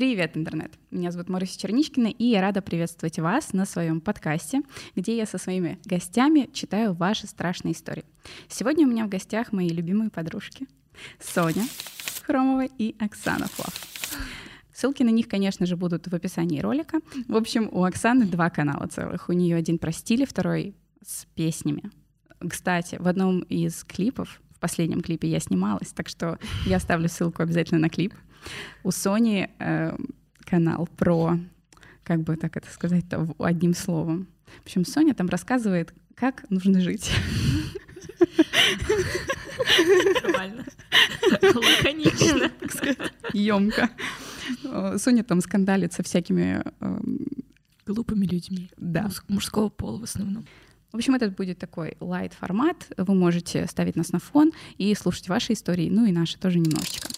Привет, интернет! Меня зовут Маруся Черничкина, и я рада приветствовать вас на своем подкасте, где я со своими гостями читаю ваши страшные истории. Сегодня у меня в гостях мои любимые подружки Соня Хромова и Оксана Флав. Ссылки на них, конечно же, будут в описании ролика. В общем, у Оксаны два канала целых. У нее один про стили, второй с песнями. Кстати, в одном из клипов, в последнем клипе я снималась, так что я оставлю ссылку обязательно на клип. У Сони э, канал про, как бы так это сказать-то, одним словом. В общем, Соня там рассказывает, как нужно жить. Нормально. Лаконично. Емко. Соня там скандалит со всякими... Эм, Глупыми людьми. Да. Мужского пола в основном. В общем, этот будет такой лайт формат. Вы можете ставить нас на фон и слушать ваши истории, ну и наши тоже немножечко.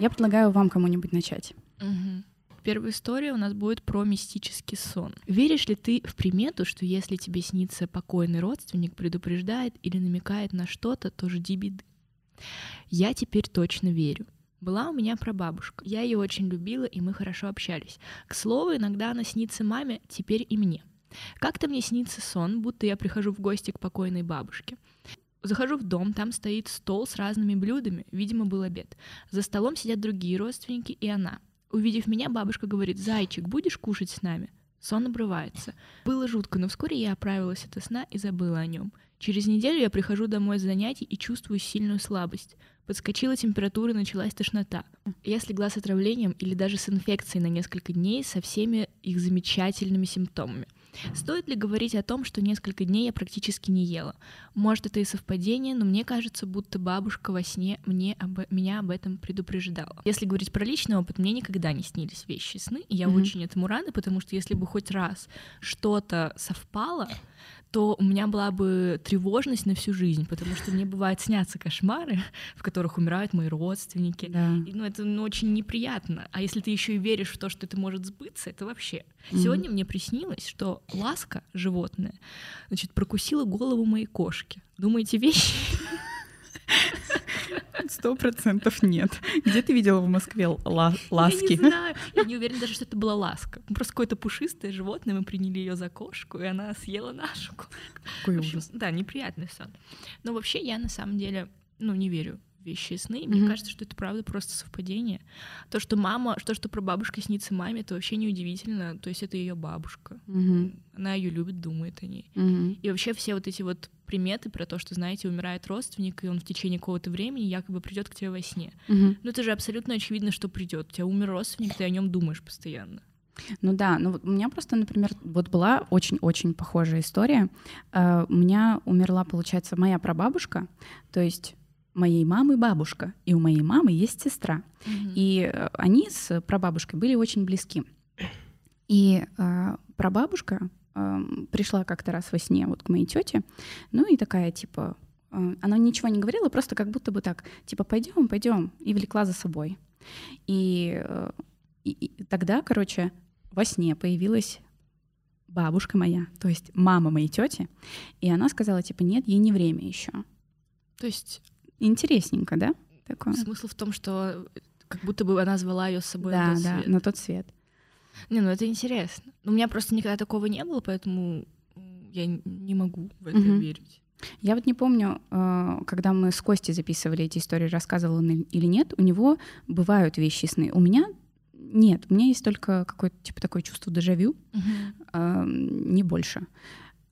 Я предлагаю вам кому-нибудь начать. Угу. Первая история у нас будет про мистический сон. Веришь ли ты в примету, что если тебе снится покойный родственник, предупреждает или намекает на что-то, то жди беды? Я теперь точно верю. Была у меня прабабушка. Я ее очень любила, и мы хорошо общались. К слову, иногда она снится маме, теперь и мне. Как-то мне снится сон, будто я прихожу в гости к покойной бабушке. Захожу в дом, там стоит стол с разными блюдами, видимо, был обед. За столом сидят другие родственники и она. Увидев меня, бабушка говорит, «Зайчик, будешь кушать с нами?» Сон обрывается. Было жутко, но вскоре я оправилась от сна и забыла о нем. Через неделю я прихожу домой с занятий и чувствую сильную слабость. Подскочила температура, началась тошнота. Я слегла с отравлением или даже с инфекцией на несколько дней со всеми их замечательными симптомами. Стоит ли говорить о том, что несколько дней я практически не ела? Может, это и совпадение, но мне кажется, будто бабушка во сне мне об, меня об этом предупреждала. Если говорить про личный опыт, мне никогда не снились вещи сны, и я mm-hmm. очень этому рада, потому что если бы хоть раз что-то совпало, то у меня была бы тревожность на всю жизнь, потому что мне бывает снятся кошмары, в которых умирают мои родственники. Да. И, ну, это ну, очень неприятно. А если ты еще и веришь в то, что это может сбыться, это вообще. Mm-hmm. Сегодня мне приснилось, что ласка, животное, значит, прокусила голову моей кошки. Думаете, вещи? Сто процентов нет. Где ты видела в Москве ла- ласки? Я не знаю. Я не уверена даже, что это была ласка. Просто какое-то пушистое животное, мы приняли ее за кошку, и она съела нашу кошку. Какой ужас. Да, неприятный сон. Но вообще я на самом деле, ну, не верю вещи и сны. Мне mm-hmm. кажется, что это правда просто совпадение. То, что мама, то, что про бабушка снится маме, это вообще неудивительно. То есть это ее бабушка. Mm-hmm. Она ее любит, думает о ней. Mm-hmm. И вообще все вот эти вот приметы про то, что, знаете, умирает родственник, и он в течение какого-то времени якобы придет к тебе во сне. Mm-hmm. Ну это же абсолютно очевидно, что придет. У тебя умер родственник, ты о нем думаешь постоянно. Ну да, ну вот у меня просто, например, вот была очень-очень похожая история. Uh, у меня умерла, получается, моя прабабушка, то есть моей мамы бабушка, и у моей мамы есть сестра. Mm-hmm. И э, они с прабабушкой были очень близки. И э, прабабушка э, пришла как-то раз во сне вот к моей тете, ну и такая типа, э, она ничего не говорила, просто как будто бы так, типа пойдем, пойдем, и влекла за собой. И, э, и, и тогда, короче, во сне появилась бабушка моя, то есть мама моей тети, и она сказала типа нет, ей не время еще. То есть Интересненько, да? Такое. Смысл в том, что как будто бы она звала ее с собой да, на тот да, свет. на тот свет. Не, ну это интересно. У меня просто никогда такого не было, поэтому я не могу в это угу. верить. Я вот не помню, э, когда мы с Костей записывали эти истории, рассказывал он или нет, у него бывают вещи сны. У меня нет, у меня есть только какое-то типа такое чувство дежавю, угу. не больше.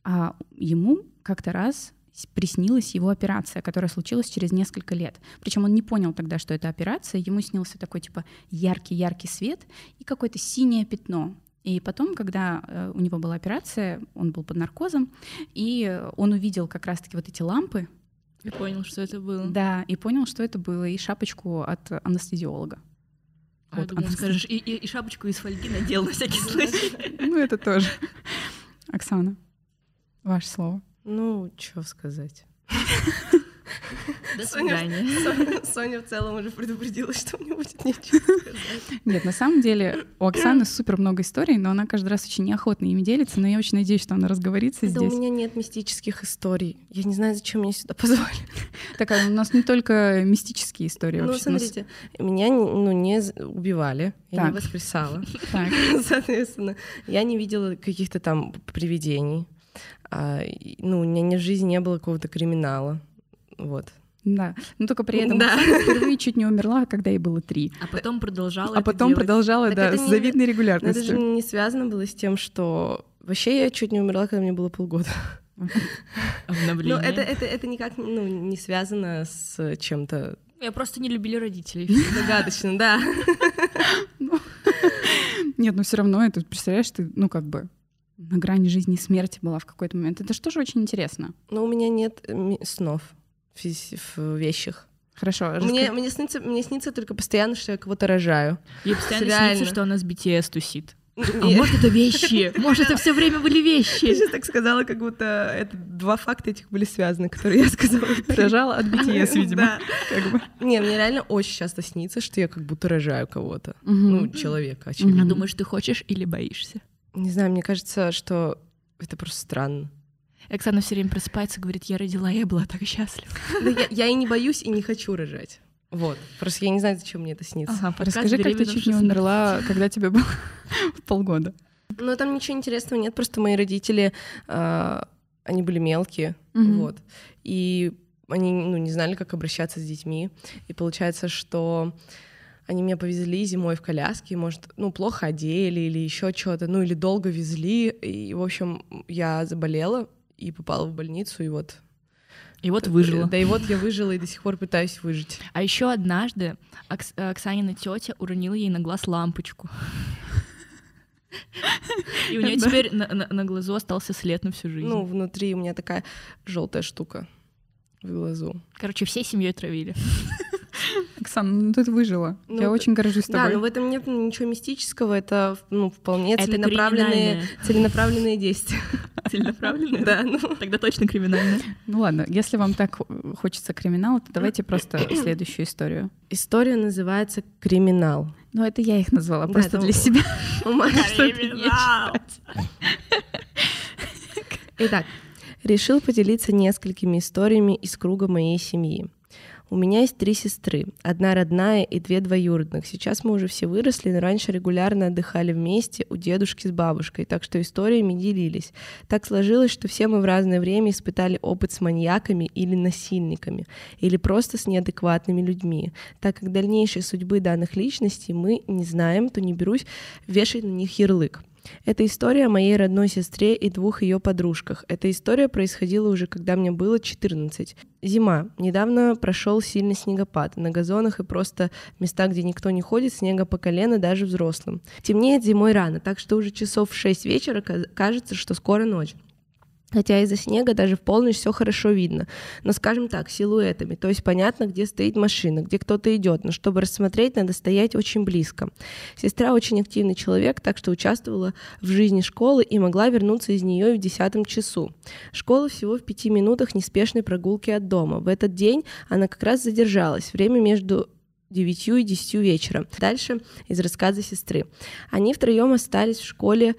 А ему как-то раз приснилась его операция, которая случилась через несколько лет. Причем он не понял тогда, что это операция. Ему снился такой типа яркий-яркий свет и какое-то синее пятно. И потом, когда э, у него была операция, он был под наркозом, и он увидел как раз-таки вот эти лампы. И понял, что это было. Да, и понял, что это было, и шапочку от анестезиолога. А, вот, думала, скажешь, и, и, и шапочку из фольги надел на всякий случай. Ну, это тоже. Оксана, ваше слово. Ну, что сказать. До Соня, свидания. Соня, Соня в целом уже предупредила, что мне будет нечего сказать. Нет, на самом деле у Оксаны супер много историй, но она каждый раз очень неохотно ими делится, но я очень надеюсь, что она разговорится Да здесь. у меня нет мистических историй. Я не знаю, зачем меня сюда позвали. Так, у нас не только мистические истории Ну, у нас- смотрите, меня ну, не убивали, я Так. не воскресала. Так, Соответственно, я не видела каких-то там привидений. А, ну, у меня ни в жизни не было какого-то криминала. Вот. да. Но только при этом Да. Впервые чуть не умерла, когда ей было три. А потом продолжала А это потом делать. продолжала, Так да, с не- завидной Но это же регулярностью. не связано было с тем, что... Вообще я чуть не умерла, когда мне было полгода. Но Обновление. это, это, это никак ну, не связано с чем-то Я просто не любили родителей. загадочным, да. Нет, но все равно это, представляешь, ты, ну, как бы на грани жизни и смерти была в какой-то момент. Это же тоже очень интересно. Но у меня нет э, снов в, вещах. Хорошо, Мне, раска- мне, снится, мне снится только постоянно, что я кого-то рожаю. Ей постоянно Реально. снится, что она с BTS тусит. А может, это вещи? Может, это все время были вещи? сейчас так сказала, как будто это два факта этих были связаны, которые я сказала. рожала от BTS, видимо. Не, мне реально очень часто снится, что я как будто рожаю кого-то. Ну, человека, очевидно. А думаешь, ты хочешь или боишься? Не знаю, мне кажется, что это просто странно. Оксана все время просыпается, говорит, я родила, я была так счастлива. Да я, я и не боюсь, и не хочу рожать. Вот. Просто я не знаю, зачем мне это снится. Ага, Расскажи, как ты «Беременна в чуть не 16». умерла, когда тебе было полгода. Но там ничего интересного нет, просто мои родители, а, они были мелкие, Мгм. вот. И они, ну, не знали, как обращаться с детьми. И получается, что они меня повезли зимой в коляске, может, ну, плохо одели или еще что-то, ну, или долго везли. И, в общем, я заболела и попала в больницу, и вот... И вот выжила. Да и вот я выжила и до сих пор пытаюсь выжить. А еще однажды Окс- Оксанина тетя уронила ей на глаз лампочку. И у нее теперь на глазу остался след на всю жизнь. Ну, внутри у меня такая желтая штука в глазу. Короче, всей семьей травили. Оксана, ну ты выжила. Ну, Я очень горжусь Да, тобой. но в этом нет ничего мистического, это ну, вполне Это целенаправленные, целенаправленные действия. Целенаправленное? Да, ну. Тогда точно криминальное. Ну ладно, если вам так хочется криминала, то давайте просто следующую историю. История называется «Криминал». Ну, это я их назвала Да, просто это для себя. Криминал. Итак, решил поделиться несколькими историями из круга моей семьи. У меня есть три сестры, одна родная и две двоюродных. Сейчас мы уже все выросли, но раньше регулярно отдыхали вместе у дедушки с бабушкой, так что историями делились. Так сложилось, что все мы в разное время испытали опыт с маньяками или насильниками, или просто с неадекватными людьми. Так как дальнейшей судьбы данных личностей мы не знаем, то не берусь вешать на них ярлык. Это история о моей родной сестре и двух ее подружках. Эта история происходила уже, когда мне было 14. Зима. Недавно прошел сильный снегопад. На газонах и просто в местах, где никто не ходит, снега по колено даже взрослым. Темнеет зимой рано, так что уже часов в 6 вечера кажется, что скоро ночь. Хотя из-за снега даже в полночь все хорошо видно. Но, скажем так, силуэтами. То есть понятно, где стоит машина, где кто-то идет. Но чтобы рассмотреть, надо стоять очень близко. Сестра очень активный человек, так что участвовала в жизни школы и могла вернуться из нее в десятом часу. Школа всего в пяти минутах неспешной прогулки от дома. В этот день она как раз задержалась. Время между 9 и 10 вечера. Дальше из рассказа сестры. Они втроем остались в школе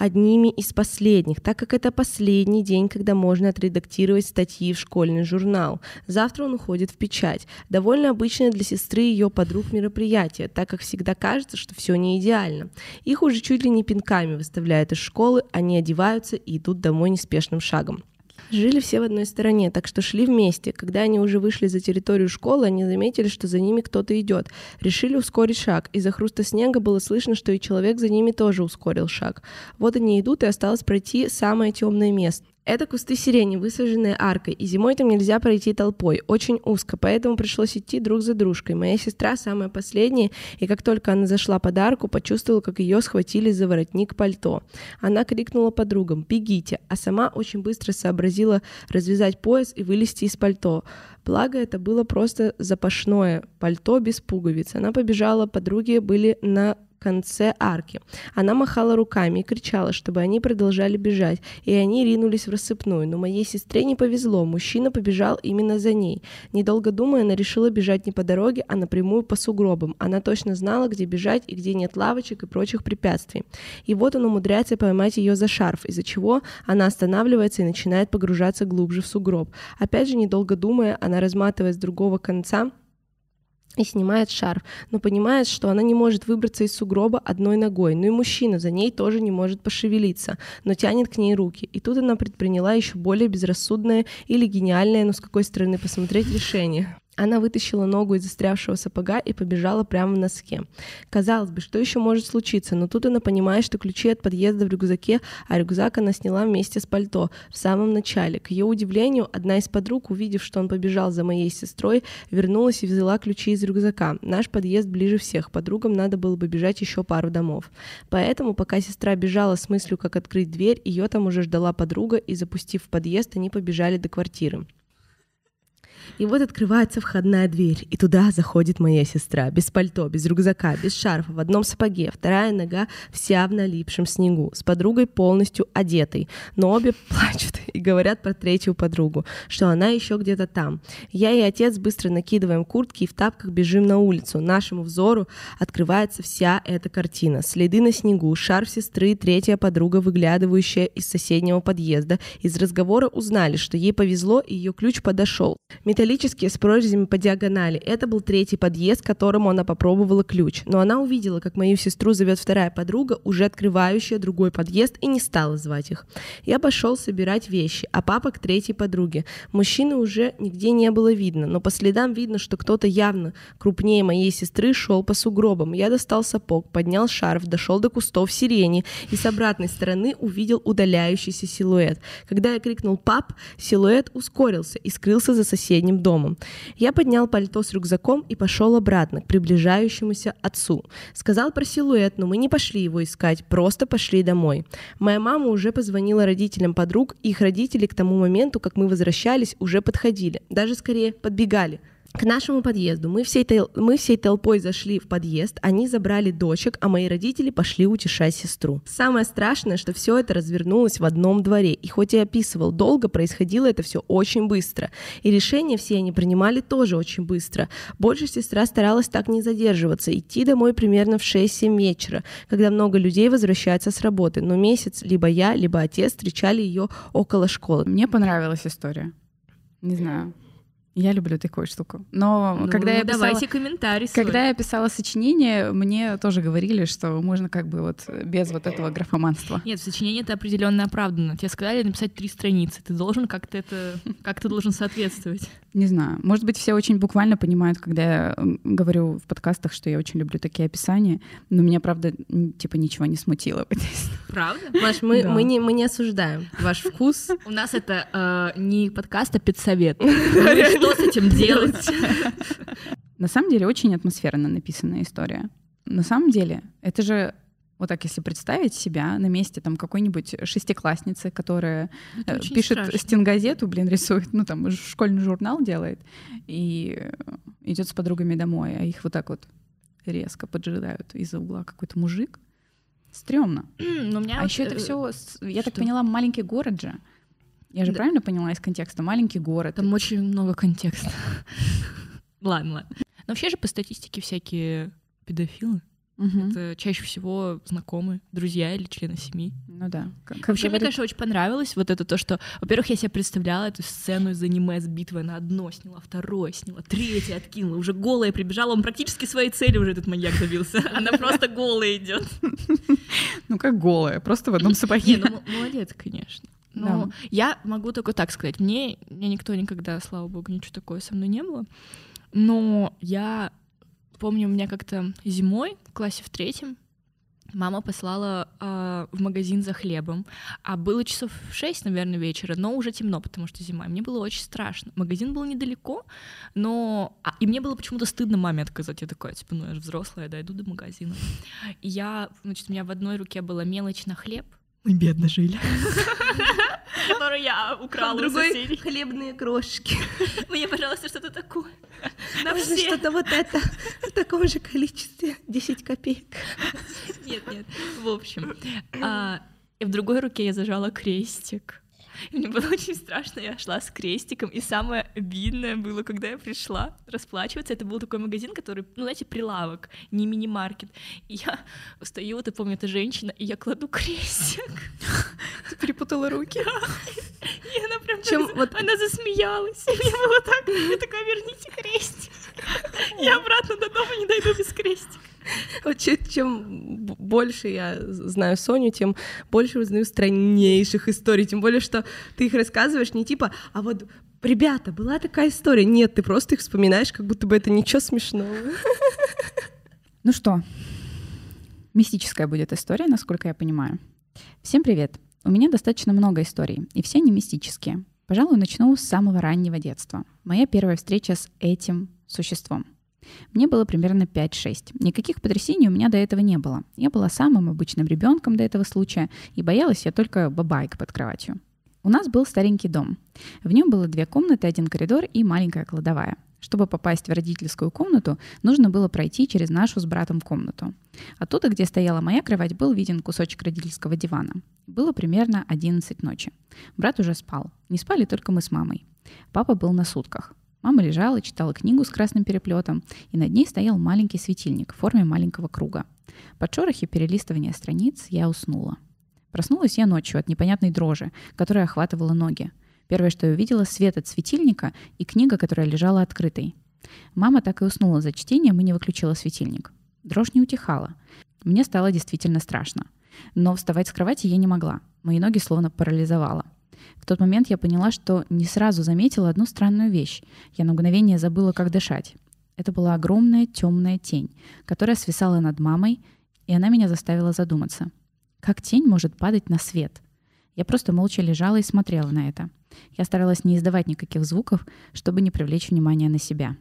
одними из последних, так как это последний день, когда можно отредактировать статьи в школьный журнал. Завтра он уходит в печать. Довольно обычное для сестры и ее подруг мероприятие, так как всегда кажется, что все не идеально. Их уже чуть ли не пинками выставляют из школы, они одеваются и идут домой неспешным шагом. Жили все в одной стороне, так что шли вместе. Когда они уже вышли за территорию школы, они заметили, что за ними кто-то идет. Решили ускорить шаг. Из-за хруста снега было слышно, что и человек за ними тоже ускорил шаг. Вот они идут, и осталось пройти самое темное место. Это кусты сирени, высаженные аркой, и зимой там нельзя пройти толпой, очень узко, поэтому пришлось идти друг за дружкой. Моя сестра самая последняя, и как только она зашла под арку, почувствовала, как ее схватили за воротник пальто. Она крикнула подругам «Бегите!», а сама очень быстро сообразила развязать пояс и вылезти из пальто. Благо, это было просто запашное пальто без пуговиц. Она побежала, подруги были на конце арки. Она махала руками и кричала, чтобы они продолжали бежать, и они ринулись в рассыпную. Но моей сестре не повезло, мужчина побежал именно за ней. Недолго думая, она решила бежать не по дороге, а напрямую по сугробам. Она точно знала, где бежать и где нет лавочек и прочих препятствий. И вот он умудряется поймать ее за шарф, из-за чего она останавливается и начинает погружаться глубже в сугроб. Опять же, недолго думая, она разматывает с другого конца и снимает шарф, но понимает, что она не может выбраться из сугроба одной ногой, ну и мужчина за ней тоже не может пошевелиться, но тянет к ней руки. И тут она предприняла еще более безрассудное или гениальное, но с какой стороны посмотреть, решение. Она вытащила ногу из застрявшего сапога и побежала прямо в носке. Казалось бы, что еще может случиться, но тут она понимает, что ключи от подъезда в рюкзаке, а рюкзак она сняла вместе с пальто в самом начале. К ее удивлению, одна из подруг, увидев, что он побежал за моей сестрой, вернулась и взяла ключи из рюкзака. Наш подъезд ближе всех, подругам надо было бы бежать еще пару домов. Поэтому, пока сестра бежала с мыслью, как открыть дверь, ее там уже ждала подруга, и запустив в подъезд, они побежали до квартиры. И вот открывается входная дверь, и туда заходит моя сестра, без пальто, без рюкзака, без шарфа, в одном сапоге, вторая нога вся в налипшем снегу, с подругой полностью одетой. Но обе плачут и говорят про третью подругу, что она еще где-то там. Я и отец быстро накидываем куртки и в тапках бежим на улицу. Нашему взору открывается вся эта картина. Следы на снегу, шарф сестры, третья подруга, выглядывающая из соседнего подъезда. Из разговора узнали, что ей повезло, и ее ключ подошел. Металлические с прорезями по диагонали. Это был третий подъезд, к которому она попробовала ключ. Но она увидела, как мою сестру зовет вторая подруга, уже открывающая другой подъезд, и не стала звать их. Я пошел собирать вещи, а папа к третьей подруге. Мужчины уже нигде не было видно, но по следам видно, что кто-то явно крупнее моей сестры шел по сугробам. Я достал сапог, поднял шарф, дошел до кустов сирени и с обратной стороны увидел удаляющийся силуэт. Когда я крикнул «пап», силуэт ускорился и скрылся за соседним домом. Я поднял пальто с рюкзаком и пошел обратно к приближающемуся отцу. Сказал про силуэт, но мы не пошли его искать, просто пошли домой. Моя мама уже позвонила родителям подруг, их родители к тому моменту, как мы возвращались, уже подходили, даже скорее подбегали к нашему подъезду. Мы всей, тол- мы всей толпой зашли в подъезд, они забрали дочек, а мои родители пошли утешать сестру. Самое страшное, что все это развернулось в одном дворе. И хоть я описывал долго, происходило это все очень быстро. И решения все они принимали тоже очень быстро. Больше сестра старалась так не задерживаться, идти домой примерно в 6-7 вечера, когда много людей возвращаются с работы. Но месяц либо я, либо отец встречали ее около школы. Мне понравилась история. Не знаю. Я люблю такую штуку. Но Ну, когда я писала... давайте комментарий свой. Когда я писала сочинение, мне тоже говорили, что можно как бы вот без вот этого графоманства. Нет, в сочинении это определенно оправдано. Тебе сказали написать три страницы. Ты должен как-то это, как ты должен соответствовать. Не знаю. Может быть, все очень буквально понимают, когда я говорю в подкастах, что я очень люблю такие описания, но меня, правда, типа ничего не смутило. Правда? Маш, мы, Да. мы, не, мы не осуждаем ваш вкус. У нас это э, не подкаст, а педсовет. Ну Что с этим делать? На самом деле, очень атмосферно написанная история. На самом деле, это же вот так, если представить себя на месте там какой-нибудь шестиклассницы, которая Это э, пишет страшно. стенгазету, блин, рисует, ну там школьный журнал делает и идет с подругами домой, а их вот так вот резко поджидают из-за угла какой-то мужик. Стрёмно. Но у меня А вот, еще это э, все, я так что? поняла, маленький город же. Я же Да. правильно поняла из контекста? Маленький город. Там очень много контекста. Ладно, ладно. Но вообще же по статистике всякие педофилы это чаще всего знакомые, друзья или члены семьи. Ну да. Как, как Вообще, мне, конечно, очень понравилось вот это то, что, во-первых, я себе представляла эту сцену из аниме с битвой на одно сняла, второе сняла, третье откинула, уже голая прибежала, он практически своей цели уже этот маньяк добился. Она просто голая идет. ну как голая, просто в одном Не, сапоге. ну м- молодец, конечно. Но Да. я могу только так сказать. Мне, мне никто никогда, слава богу, ничего такое со мной не было. Но я помню, у меня как-то зимой в классе в третьем мама послала а, в магазин за хлебом, а было часов 6, наверное, вечера, но уже темно, потому что зима. и Мне было очень страшно. Магазин был недалеко, но... а, и мне было почему-то стыдно маме отказать. Я такая, типа, ну я же взрослая, дойду до магазина. И я, значит, у меня в одной руке была мелочь на хлеб. Мы бедно жили. Которую я украла у соседей. хлебные крошки. Мне, пожалуйста, что-то такое. На Можно все. что-то вот это в таком же количестве. 10 копеек. Нет, нет. В общем, а, и в другой руке я зажала крестик. И мне было очень страшно, я шла с крестиком, и самое обидное было, когда я пришла расплачиваться, это был такой магазин, который, ну, знаете, прилавок, не мини-маркет, и я стою, вот я помню, это женщина, и я кладу крестик. Ты перепутала руки. И она прям Чем вот- она засмеялась, и мне было так, я такая, верните крестик. Я обратно до дома не дойду без крестика. Вот че- чем больше я знаю Соню, тем больше узнаю страннейших историй. Тем более, что ты их рассказываешь не типа, а вот, ребята, была такая история. Нет, ты просто их вспоминаешь, как будто бы это ничего смешного. Ну что, мистическая будет история, насколько я понимаю. Всем привет! У меня достаточно много историй, и все они мистические. Пожалуй, начну с самого раннего детства. Моя первая встреча с этим существом. Мне было примерно 5-6. Никаких потрясений у меня до этого не было. Я была самым обычным ребенком до этого случая, и боялась я только бабайк под кроватью. У нас был старенький дом. В нем было две комнаты, один коридор и маленькая кладовая. Чтобы попасть в родительскую комнату, нужно было пройти через нашу с братом комнату. Оттуда, где стояла моя кровать, был виден кусочек родительского дивана. Было примерно 11 ночи. Брат уже спал. Не спали только мы с мамой. Папа был на сутках. Мама лежала, читала книгу с красным переплетом, и над ней стоял маленький светильник в форме маленького круга. Под шорохи перелистывания страниц я уснула. Проснулась я ночью от непонятной дрожи, которая охватывала ноги. Первое, что я увидела, свет от светильника и книга, которая лежала открытой. Мама так и уснула за чтением и не выключила светильник. Дрожь не утихала. Мне стало действительно страшно. Но вставать с кровати я не могла. Мои ноги словно парализовало. В тот момент я поняла, что не сразу заметила одну странную вещь. Я на мгновение забыла, как дышать. Это была огромная темная тень, которая свисала над мамой, и она меня заставила задуматься. Как тень может падать на свет? Я просто молча лежала и смотрела на это. Я старалась не издавать никаких звуков, чтобы не привлечь внимание на себя.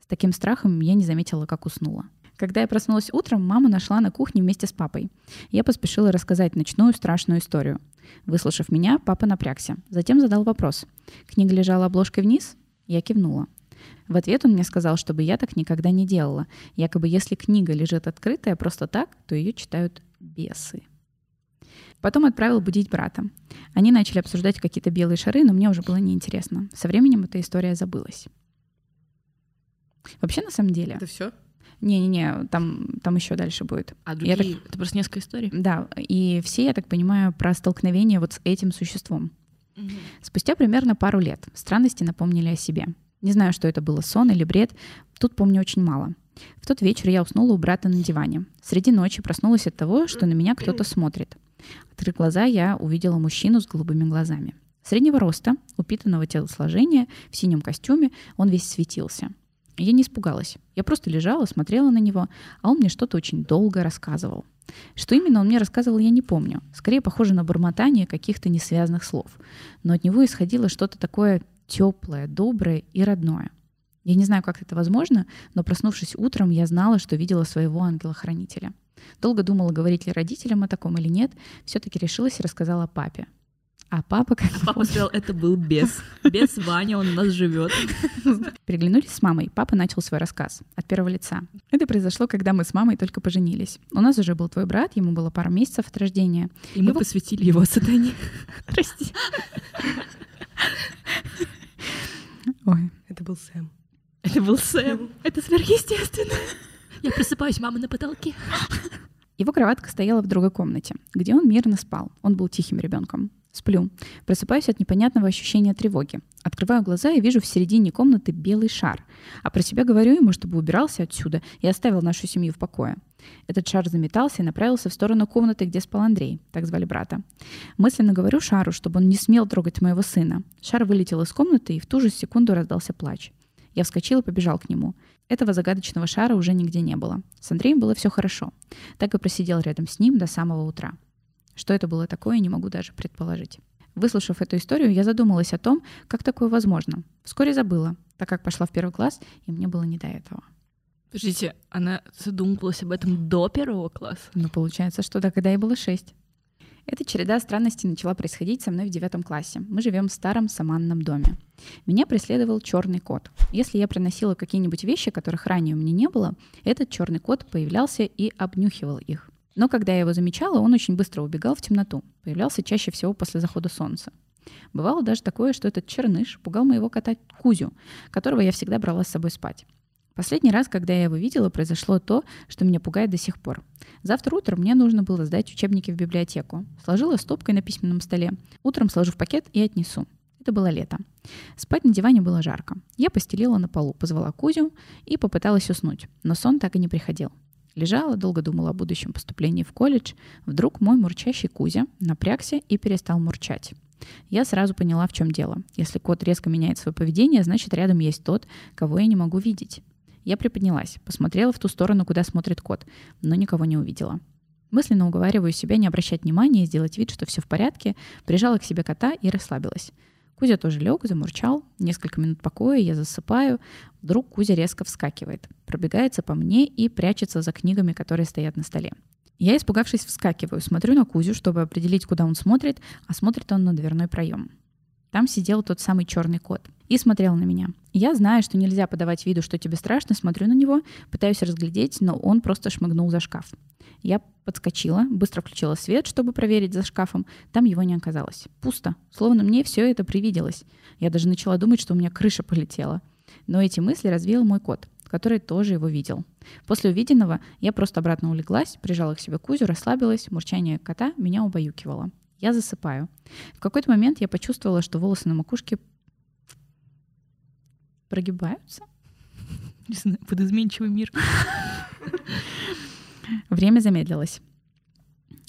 С таким страхом я не заметила, как уснула. Когда я проснулась утром, мама нашла на кухне вместе с папой. Я поспешила рассказать ночную страшную историю. Выслушав меня, папа напрягся. Затем задал вопрос. Книга лежала обложкой вниз? Я кивнула. В ответ он мне сказал, чтобы я так никогда не делала. Якобы если книга лежит открытая просто так, то ее читают бесы. Потом отправил будить брата. Они начали обсуждать какие-то белые шары, но мне уже было неинтересно. Со временем эта история забылась. Вообще, на самом деле... Это все? Не-не-не, там, там еще дальше будет. А Я другие, это просто несколько историй. Да, и все, я так понимаю, про столкновение вот с этим существом. Спустя примерно пару лет странности напомнили о себе. Не знаю, что это было, сон или бред, тут помню очень мало. В тот вечер я уснула у брата на диване. Среди ночи проснулась от того, что на меня кто-то смотрит. Открыв глаза, я увидела мужчину с голубыми глазами. Среднего роста, упитанного телосложения, в синем костюме, он весь светился. Я не испугалась. Я просто лежала, смотрела на него, а он мне что-то очень долго рассказывал. Что именно он мне рассказывал, я не помню. Скорее похоже на бормотание каких-то несвязанных слов. Но от него исходило что-то такое теплое, доброе и родное. Я не знаю, как это возможно, но проснувшись утром, я знала, что видела своего ангела-хранителя. Долго думала, говорить ли родителям о таком или нет, все-таки решилась и рассказала папе. А папа, как А папа сказал, это был бес. Бес Ваня, он у нас живет. Переглянулись с мамой. Папа начал свой рассказ от первого лица. Это произошло, когда мы с мамой только поженились. У нас уже был твой брат, ему было пару месяцев от рождения. И мы Его- посвятили его сатане. Прости. Ой, Это был Сэм. Это был Сэм. Это сверхъестественно. Я просыпаюсь, мама на потолке. Его кроватка стояла в другой комнате, где он мирно спал. Он был тихим ребенком. Сплю. Просыпаюсь от непонятного ощущения тревоги. Открываю глаза и вижу в середине комнаты белый шар. А про себя говорю ему, чтобы убирался отсюда и оставил нашу семью в покое. Этот шар заметался и направился в сторону комнаты, где спал Андрей, так звали брата. Мысленно говорю шару, чтобы он не смел трогать моего сына. Шар вылетел из комнаты, и в ту же секунду раздался плач. Я вскочил и побежал к нему. Этого загадочного шара уже нигде не было. С Андреем было все хорошо. Так и просидел рядом с ним до самого утра. Что это было такое, не могу даже предположить. Выслушав эту историю, я задумалась о том, как такое возможно. Вскоре забыла, так как пошла в первый класс, и мне было не до этого. Подождите, она задумывалась об этом до первого класса? Ну, получается, что да, когда ей было шесть. Эта череда странностей начала происходить со мной в девятом классе. Мы живем в старом саманном доме. Меня преследовал черный кот. Если я приносила какие-нибудь вещи, которых ранее у меня не было, этот черный кот появлялся и обнюхивал их. Но когда я его замечала, он очень быстро убегал в темноту. Появлялся чаще всего после захода солнца. Бывало даже такое, что этот черныш пугал моего кота Кузю, которого я всегда брала с собой спать. Последний раз, когда я его видела, произошло то, что меня пугает до сих пор. Завтра утром мне нужно было сдать учебники в библиотеку. Сложила стопкой на письменном столе. Утром сложу в пакет и отнесу. Это было лето. Спать на диване было жарко. Я постелила на полу, позвала Кузю и попыталась уснуть, но сон так и не приходил. Лежала, долго думала о будущем поступлении в колледж. Вдруг мой мурчащий Кузя напрягся и перестал мурчать. Я сразу поняла, в чем дело. Если кот резко меняет свое поведение, значит рядом есть тот, кого я не могу видеть. Я приподнялась, посмотрела в ту сторону, куда смотрит кот, но никого не увидела. Мысленно уговариваю себя не обращать внимания и сделать вид, что все в порядке, прижала к себе кота и расслабилась. Кузя тоже лег, замурчал. Несколько минут покоя, я засыпаю. Вдруг Кузя резко вскакивает, пробегается по мне и прячется за книгами, которые стоят на столе. Я, испугавшись, вскакиваю, смотрю на Кузю, чтобы определить, куда он смотрит, а смотрит он на дверной проем. Там сидел тот самый черный кот и смотрел на меня. Я знаю, что нельзя подавать виду, что тебе страшно, смотрю на него, пытаюсь разглядеть, но он просто шмыгнул за шкаф. Я подскочила, быстро включила свет, чтобы проверить за шкафом. Там его не оказалось. Пусто. Словно мне все это привиделось. Я даже начала думать, что у меня крыша полетела. Но эти мысли развеял мой кот, который тоже его видел. После увиденного я просто обратно улеглась, прижала к себе Кузю, расслабилась. Мурчание кота меня убаюкивало. Я засыпаю. В какой-то момент я почувствовала, что волосы на макушке прогибаются. Не знаю, под изменчивый мир. Время замедлилось.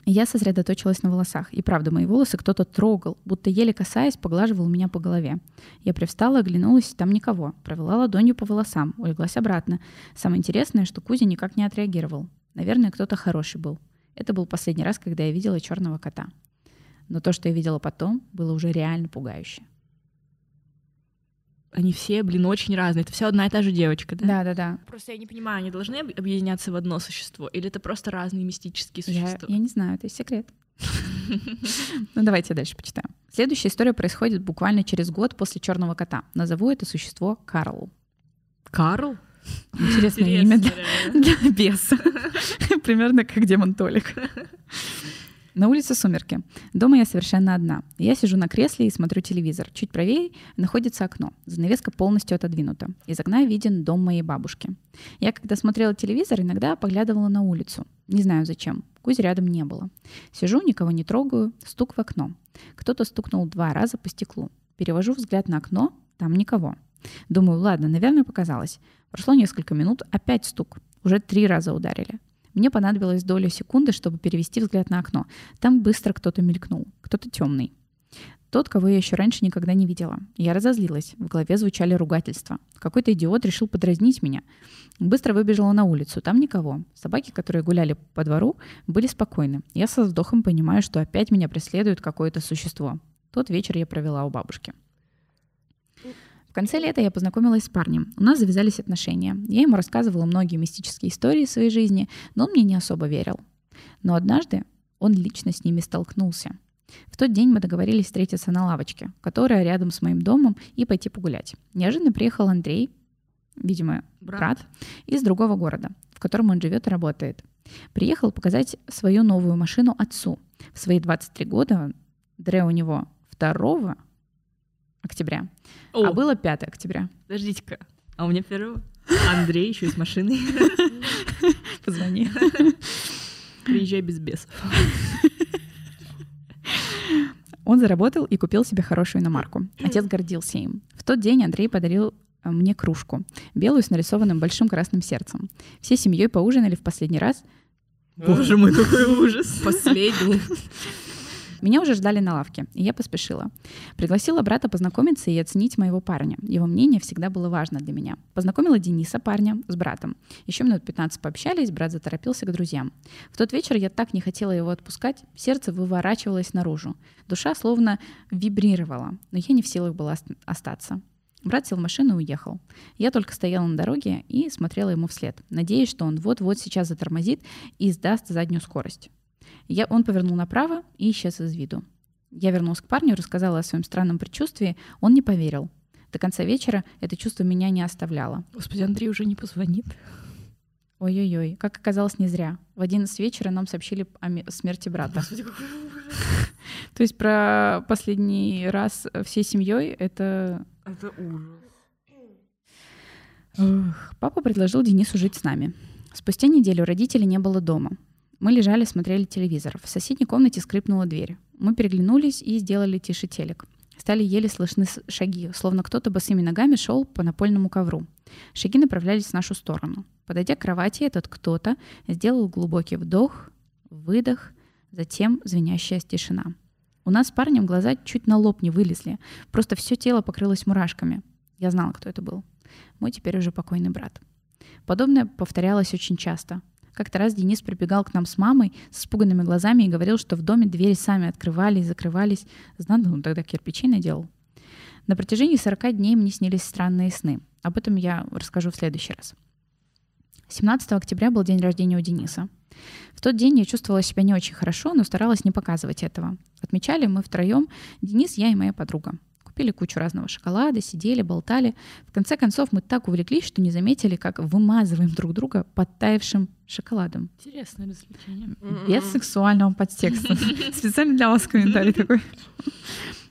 Я сосредоточилась на волосах, и правда, мои волосы кто-то трогал, будто еле касаясь, поглаживал меня по голове. Я привстала, оглянулась, там никого. Провела ладонью по волосам, улеглась обратно. Самое интересное, что Кузя никак не отреагировал. Наверное, кто-то хороший был. Это был последний раз, когда я видела черного кота. Но то, что я видела потом, было уже реально пугающе они все, блин, очень разные. Это все одна и та же девочка, да? Да, да, да. Просто я не понимаю, они должны объединяться в одно существо, или это просто разные мистические существа? Я, я не знаю, это секрет. Ну, давайте дальше почитаем. Следующая история происходит буквально через год после черного кота. Назову это существо Карл. Карл? Интересное имя для, для беса. Примерно как демон Толик. На улице сумерки. Дома я совершенно одна. Я сижу на кресле и смотрю телевизор. Чуть правее находится окно. Занавеска полностью отодвинута. Из окна виден дом моей бабушки. Я, когда смотрела телевизор, иногда поглядывала на улицу. Не знаю зачем. Кузи рядом не было. Сижу, никого не трогаю. Стук в окно. Кто-то стукнул два раза по стеклу. Перевожу взгляд на окно. Там никого. Думаю, ладно, наверное, показалось. Прошло несколько минут, опять стук. Уже три раза ударили. Мне понадобилось доля секунды, чтобы перевести взгляд на окно. Там быстро кто-то мелькнул, кто-то темный. Тот, кого я еще раньше никогда не видела. Я разозлилась. В голове звучали ругательства. Какой-то идиот решил подразнить меня. Быстро выбежала на улицу. Там никого. Собаки, которые гуляли по двору, были спокойны. Я со вздохом понимаю, что опять меня преследует какое-то существо. Тот вечер я провела у бабушки. В конце лета я познакомилась с парнем. У нас завязались отношения. Я ему рассказывала многие мистические истории своей жизни, но он мне не особо верил. Но однажды он лично с ними столкнулся. В тот день мы договорились встретиться на лавочке, которая рядом с моим домом, и пойти погулять. Неожиданно приехал Андрей, видимо, брат, брат из другого города, в котором он живет и работает. Приехал показать свою новую машину отцу. В свои 23 года, Дре у него второго октября. О. А было 5 октября. Подождите-ка, а у меня первого? Андрей еще и с машиной. Позвони. Приезжай без бесов. Он заработал и купил себе хорошую иномарку. Отец гордился им. В тот день Андрей подарил э, мне кружку, белую с нарисованным большим красным сердцем. Все семьей поужинали в последний раз. Боже мой, какой ужас! Последний. Меня уже ждали на лавке, и я поспешила. Пригласила брата познакомиться и оценить моего парня. Его мнение всегда было важно для меня. Познакомила Дениса, парня, с братом. Еще минут 15 пообщались, брат заторопился к друзьям. В тот вечер я так не хотела его отпускать, сердце выворачивалось наружу. Душа словно вибрировала, но я не в силах была остаться. Брат сел в машину и уехал. Я только стояла на дороге и смотрела ему вслед, надеясь, что он вот-вот сейчас затормозит и сдаст заднюю скорость. Я, он повернул направо и исчез из виду. Я вернулась к парню, рассказала о своем странном предчувствии. Он не поверил. До конца вечера это чувство меня не оставляло. Господи, Андрей уже не позвонит. Ой-ой-ой, как оказалось, не зря. В 11 вечера нам сообщили о ме- смерти брата. Господи, какой. То есть про последний раз всей семьей это... Это ужас. Папа предложил Денису жить с нами. Спустя неделю родителей не было дома. Мы лежали, смотрели телевизор. В соседней комнате скрипнула дверь. Мы переглянулись и сделали тише телек. Стали еле слышны шаги, словно кто-то босыми ногами шел по напольному ковру. Шаги направлялись в нашу сторону. Подойдя к кровати, этот кто-то сделал глубокий вдох, выдох, затем звенящая тишина. У нас с парнем глаза чуть на лоб не вылезли. Просто все тело покрылось мурашками. Я знала, кто это был. Мой теперь уже покойный брат. Подобное повторялось очень часто. Как-то раз Денис прибегал к нам с мамой с испуганными глазами и говорил, что в доме двери сами открывались, закрывались. Знал, он тогда кирпичи наделал. На протяжении 40 дней мне снились странные сны. Об этом я расскажу в следующий раз. 17 октября был день рождения у Дениса. В тот день я чувствовала себя не очень хорошо, но старалась не показывать этого. Отмечали мы втроем, Денис, я и моя подруга. Купили кучу разного шоколада, сидели, болтали. В конце концов мы так увлеклись, что не заметили, как вымазываем друг друга подтаявшим шоколадом. Интересное развлечение. Без сексуального подтекста. Специально для вас комментарий такой.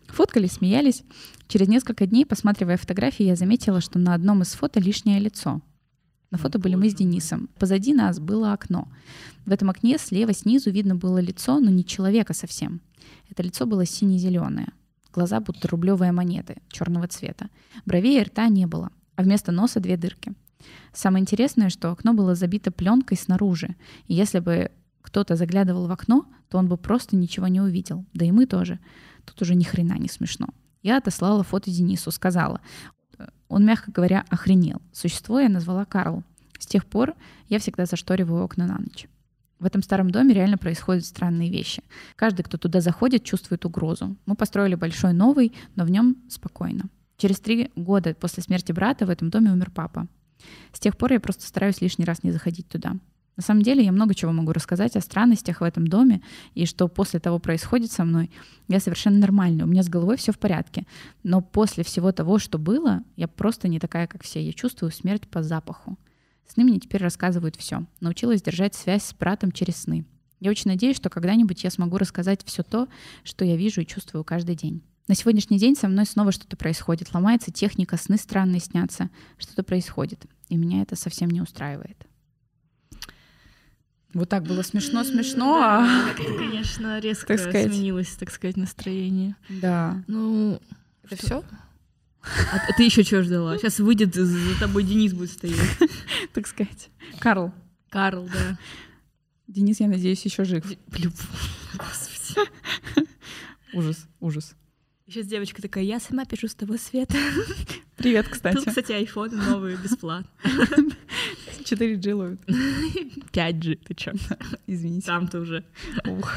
Фоткались, смеялись. Через несколько дней, посматривая фотографии, я заметила, что на одном из фото лишнее лицо. На фото были мы с Денисом. Позади нас было окно. В этом окне слева снизу видно было лицо, но не человека совсем. Это лицо было сине-зеленое. Глаза будто рублевые монеты, черного цвета. Бровей и рта не было, а вместо носа две дырки. Самое интересное, что окно было забито пленкой снаружи. И если бы кто-то заглядывал в окно, то он бы просто ничего не увидел. Да и мы тоже. Тут уже ни хрена не смешно. Я отослала фото Денису, сказала. Он, мягко говоря, охренел. Существо я назвала Карл. С тех пор я всегда зашториваю окна на ночь. В этом старом доме реально происходят странные вещи. Каждый, кто туда заходит, чувствует угрозу. Мы построили большой новый, но в нем спокойно. Через три года после смерти брата в этом доме умер папа. С тех пор я просто стараюсь лишний раз не заходить туда. На самом деле я много чего могу рассказать о странностях в этом доме и что после того происходит со мной. Я совершенно нормальная, у меня с головой все в порядке. Но после всего того, что было, я просто не такая, как все. Я чувствую смерть по запаху. Сны мне теперь рассказывают все. Научилась держать связь с братом через сны. Я очень надеюсь, что когда-нибудь я смогу рассказать все то, что я вижу и чувствую каждый день. На сегодняшний день со мной снова что-то происходит. Ломается техника, сны странные снятся. Что-то происходит. И меня это совсем не устраивает. Вот так было смешно-смешно, а... Это, конечно, резко Так сказать. сменилось, так сказать, настроение. Да. Ну, Это Что? все? а, а ты еще чего ждала? Сейчас выйдет, за тобой Денис будет стоять. Так сказать. Карл. Карл, да. Денис, я надеюсь, еще жив. Господи. Ужас, ужас. Сейчас девочка такая, я сама пишу с того света. Привет, Тут, кстати. кстати, iPhone новый, бесплатно. 4G ловит. 5G, ты чё? Извините. Там-то уже. Ух.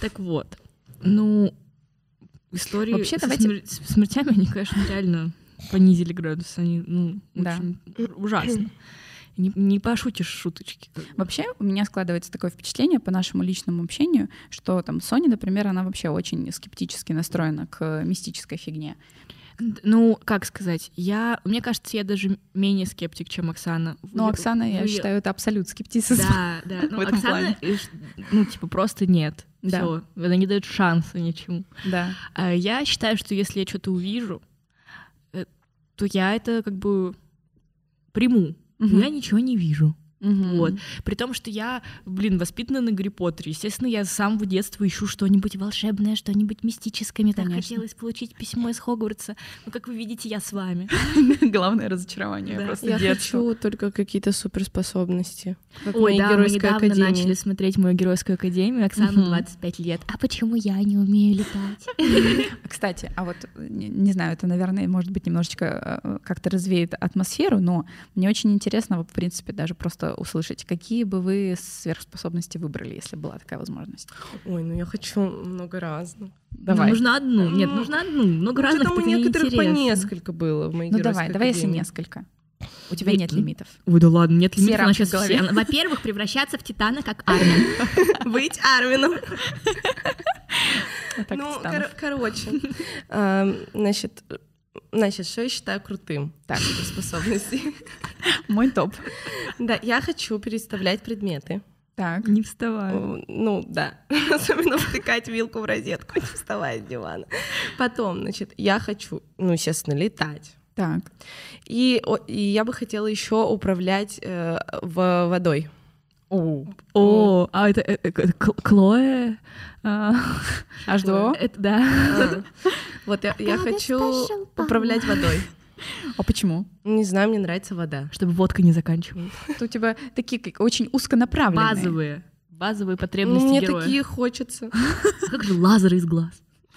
Так вот, ну, истории Вообще, давайте- смер- с смертями, они, конечно, реально понизили градус. Они, ну, Да. очень ужасно. Не, не пошутишь шуточки. Вообще, у меня складывается такое впечатление по нашему личному общению, что там Соня, например, она вообще очень скептически настроена к мистической фигне. Ну, как сказать, я, мне кажется, я даже менее скептик, чем Оксана. Вы- Оксана, я вы- считаю, это абсолют скептицизм. Да, да. Ну, в этом Оксана, ш- ну, типа, просто нет. Да. Все. Она не дает шанса ничему. Да. А я считаю, что если я что-то увижу, э, то я это как бы приму. Мгм. Я ничего не вижу. Мгм. Вот. При том, что я, блин, воспитана на Гарри Поттере. Естественно, я с самого детства ищу что-нибудь волшебное, что-нибудь мистическое. Мне так Конечно. хотелось получить письмо из Хогвартса. Ну, как вы видите, я с вами. Главное разочарование Да. просто Я детства. хочу только какие-то суперспособности. Как Ой, да, мы недавно академии. начали смотреть мою геройскую академию. Оксана Мгм. 25 лет. А почему я не умею летать? Кстати, а вот э, не, не знаю, это, наверное, может быть немножечко э, как-то развеет атмосферу, но мне очень интересно, в принципе, даже просто услышать, какие бы вы сверхспособности выбрали, если была такая возможность. Ой, ну я хочу много разных. Давай. Ну, нужно одну. Нет, Ну, нужно одну. Много Ну, разных, что-то так у некоторых по несколько было в моей Ну давай, давай, если несколько. У тебя нет лимитов. Ой, да ладно, нет лимитов, она сейчас голове. все. Во-первых, превращаться в Титана как Армин. Быть Армином. Ну, короче, ам, значит, Значит, что я считаю крутым? Так. способности. Мой топ. Да, я хочу переставлять предметы. Так. Не вставай. Э, Ну, да. Особенно втыкать вилку в розетку, не вставая с дивана. Потом, значит, я хочу, ну, естественно, летать. Так. И, и я бы хотела еще управлять э, в- водой. О. О, а это э, э, Клоэ? а, H2O? Это да. А. Вот я, я хочу управлять водой. А почему? Не знаю, мне нравится вода. Чтобы водка не заканчивалась. У тебя такие очень узконаправленные. Базовые. Базовые потребности мне героя. такие хочется. Как же лазер из глаз?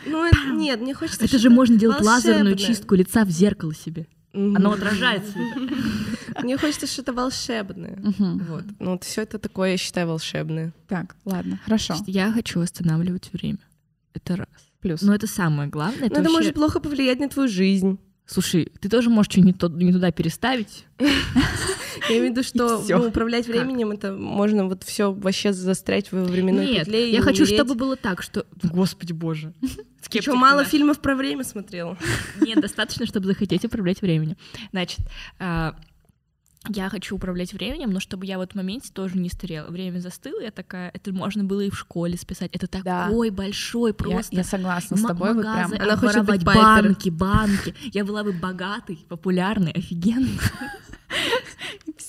Ну, нет, мне хочется... Это же можно делать лазерную чистку лица в зеркало себе. Оно отражает свет. Мне хочется что-то волшебное. Вот. Ну, вот все это такое, я считаю, волшебное. Так, ладно, хорошо. Я хочу останавливать время. Это раз. Плюс. Но это самое главное. Но Это это вообще- может плохо повлиять на твою жизнь. Слушай, ты тоже можешь что-нибудь не, туда переставить. Я имею в виду, что ну, управлять временем это можно вот все вообще застрять во временной Нет, петле. я хочу, умереть. чтобы было так, что... Господи боже. Что, мало фильмов про время смотрел? Нет, достаточно, чтобы захотеть управлять временем. Значит, а, я хочу управлять временем, но чтобы я в этот моменте тоже не старела. Время застыло, я такая, это можно было и в школе списать. Это Да. такой большой я, просто. я согласна с тобой. Вот прям. Она хочет быть банки, банки. Я была бы богатой, популярной, офигенной.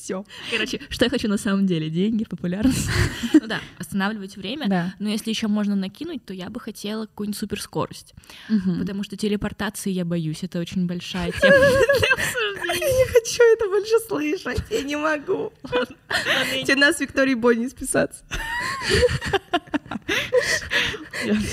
Все. Короче, что я хочу на самом деле? Деньги, популярность. Ну да, останавливать время. Да. Но если еще можно накинуть, то я бы хотела какую-нибудь суперскорость. Мгм. Потому что телепортации я боюсь. Это очень большая тема. Я не хочу это больше слышать, я не могу. Тебе нас с Викторией Бонни списаться.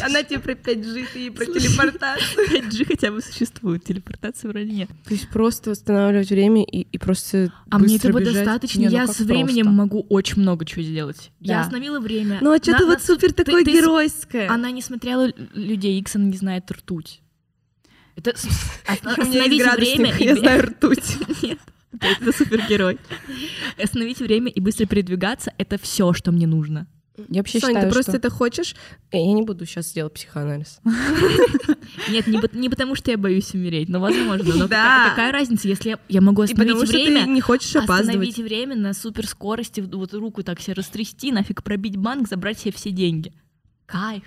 Она тебе про 5G, ты ей про телепортацию. 5G хотя бы существует, телепортации вроде нет. То есть просто останавливать время и, и просто А мне быстро этого бежать. Достаточно. Не, ну я с временем просто. могу очень много чего сделать. Я Да. остановила время. Ну а что На- ты на- вот супер ты с- геройское? Она не смотрела людей Икс, она не знает ртуть. Это остановите время я знаю ртуть. Нет, это супергерой. Остановить время и быстро передвигаться — это все, что мне нужно. Я вообще Соня, считаю, ты просто что... это хочешь? Э, Я не буду сейчас делать психоанализ. Нет, не, пот- не потому, что я боюсь умереть, но возможно. Но Да. какая, разница, если я, могу остановить потому что время, не хочешь опаздывать. остановить время на суперскорости, вот руку так себе растрясти, нафиг пробить банк, забрать себе все деньги. Кайф.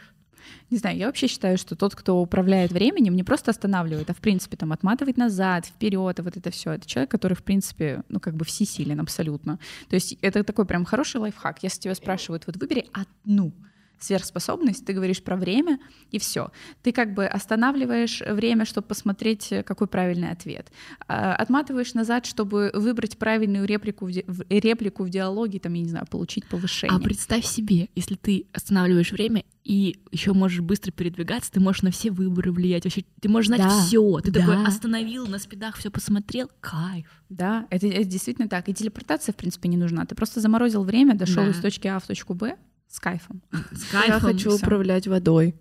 Не знаю, я вообще считаю, что тот, кто управляет временем, не просто останавливает, а в принципе там отматывает назад, вперед, и вот это все. Это человек, который в принципе, ну как бы всесилен абсолютно. То есть это такой прям хороший лайфхак. Если тебя спрашивают, вот выбери одну сверхспособность, ты говоришь про время, и все. Ты как бы останавливаешь время, чтобы посмотреть, какой правильный ответ. А, Отматываешь назад, чтобы выбрать правильную реплику в, ди- в- реплику в диалоге, там, я не знаю, получить повышение. А представь себе, если ты останавливаешь время и еще можешь быстро передвигаться, ты можешь на все выборы влиять. Вообще, ты можешь знать Да, все. Ты да. такой остановил, на спидах все посмотрел. Кайф. Да, это, это действительно так. И телепортация, в принципе, не нужна. Ты просто заморозил время, дошел Да. из точки А в точку Б с кайфом. С Я кайфом. хочу всё. управлять водой.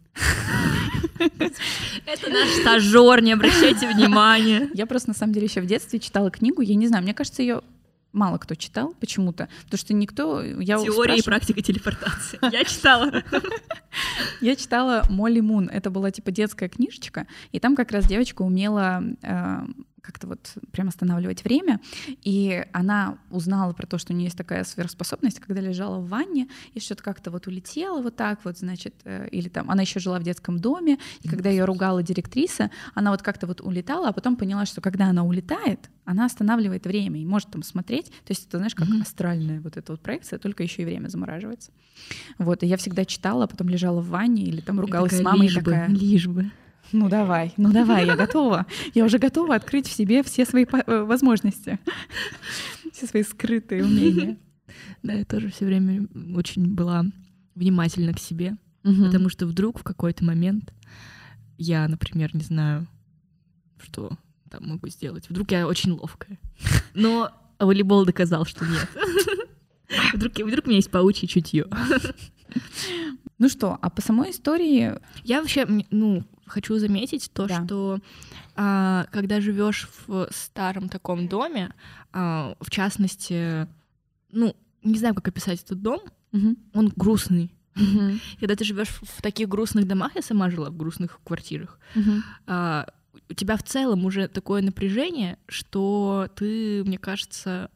Это наш стажер, не обращайте внимания. Я просто, на самом деле, еще в детстве читала книгу. Я не знаю, мне кажется, ее мало кто читал почему-то. Потому что никто... Я Теория и практика телепортации. Я читала. Я читала Молли Мун. Это была типа детская книжечка, и там как раз девочка умела э, как-то вот прям останавливать время, и она узнала про то, что у нее есть такая сверхспособность, когда лежала в ванне и что-то как-то вот улетело вот так вот, значит, э, или там она еще жила в детском доме, и когда ее ругала директриса, она вот как-то вот улетала, а потом поняла, что когда она улетает, она останавливает время и может там смотреть, то есть это знаешь как Мгм. астральная вот эта вот проекция, только еще и время замораживается. Вот, и я всегда читала, а потом лежала в ванне или там ругалась с мамой лишь бы, такая, Лишь бы. Ну давай, ну давай, я готова. Я уже готова открыть в себе все свои э, возможности, все свои скрытые умения. Да, я тоже все время очень была внимательна к себе, потому что вдруг в какой-то момент я, например, не знаю, что там могу сделать. Вдруг я очень ловкая. Но волейбол доказал, что нет. Вдруг, вдруг у меня есть паучье чутье. Ну что, а по самой истории, Я вообще, ну, хочу заметить то, Да. что а, когда живешь в старом таком доме, а, в частности, ну, не знаю, как описать этот дом, Мгм. он грустный. Мгм. Когда ты живешь в таких грустных домах, я сама жила в грустных квартирах, Мгм. а, у тебя в целом уже такое напряжение, что ты, мне кажется,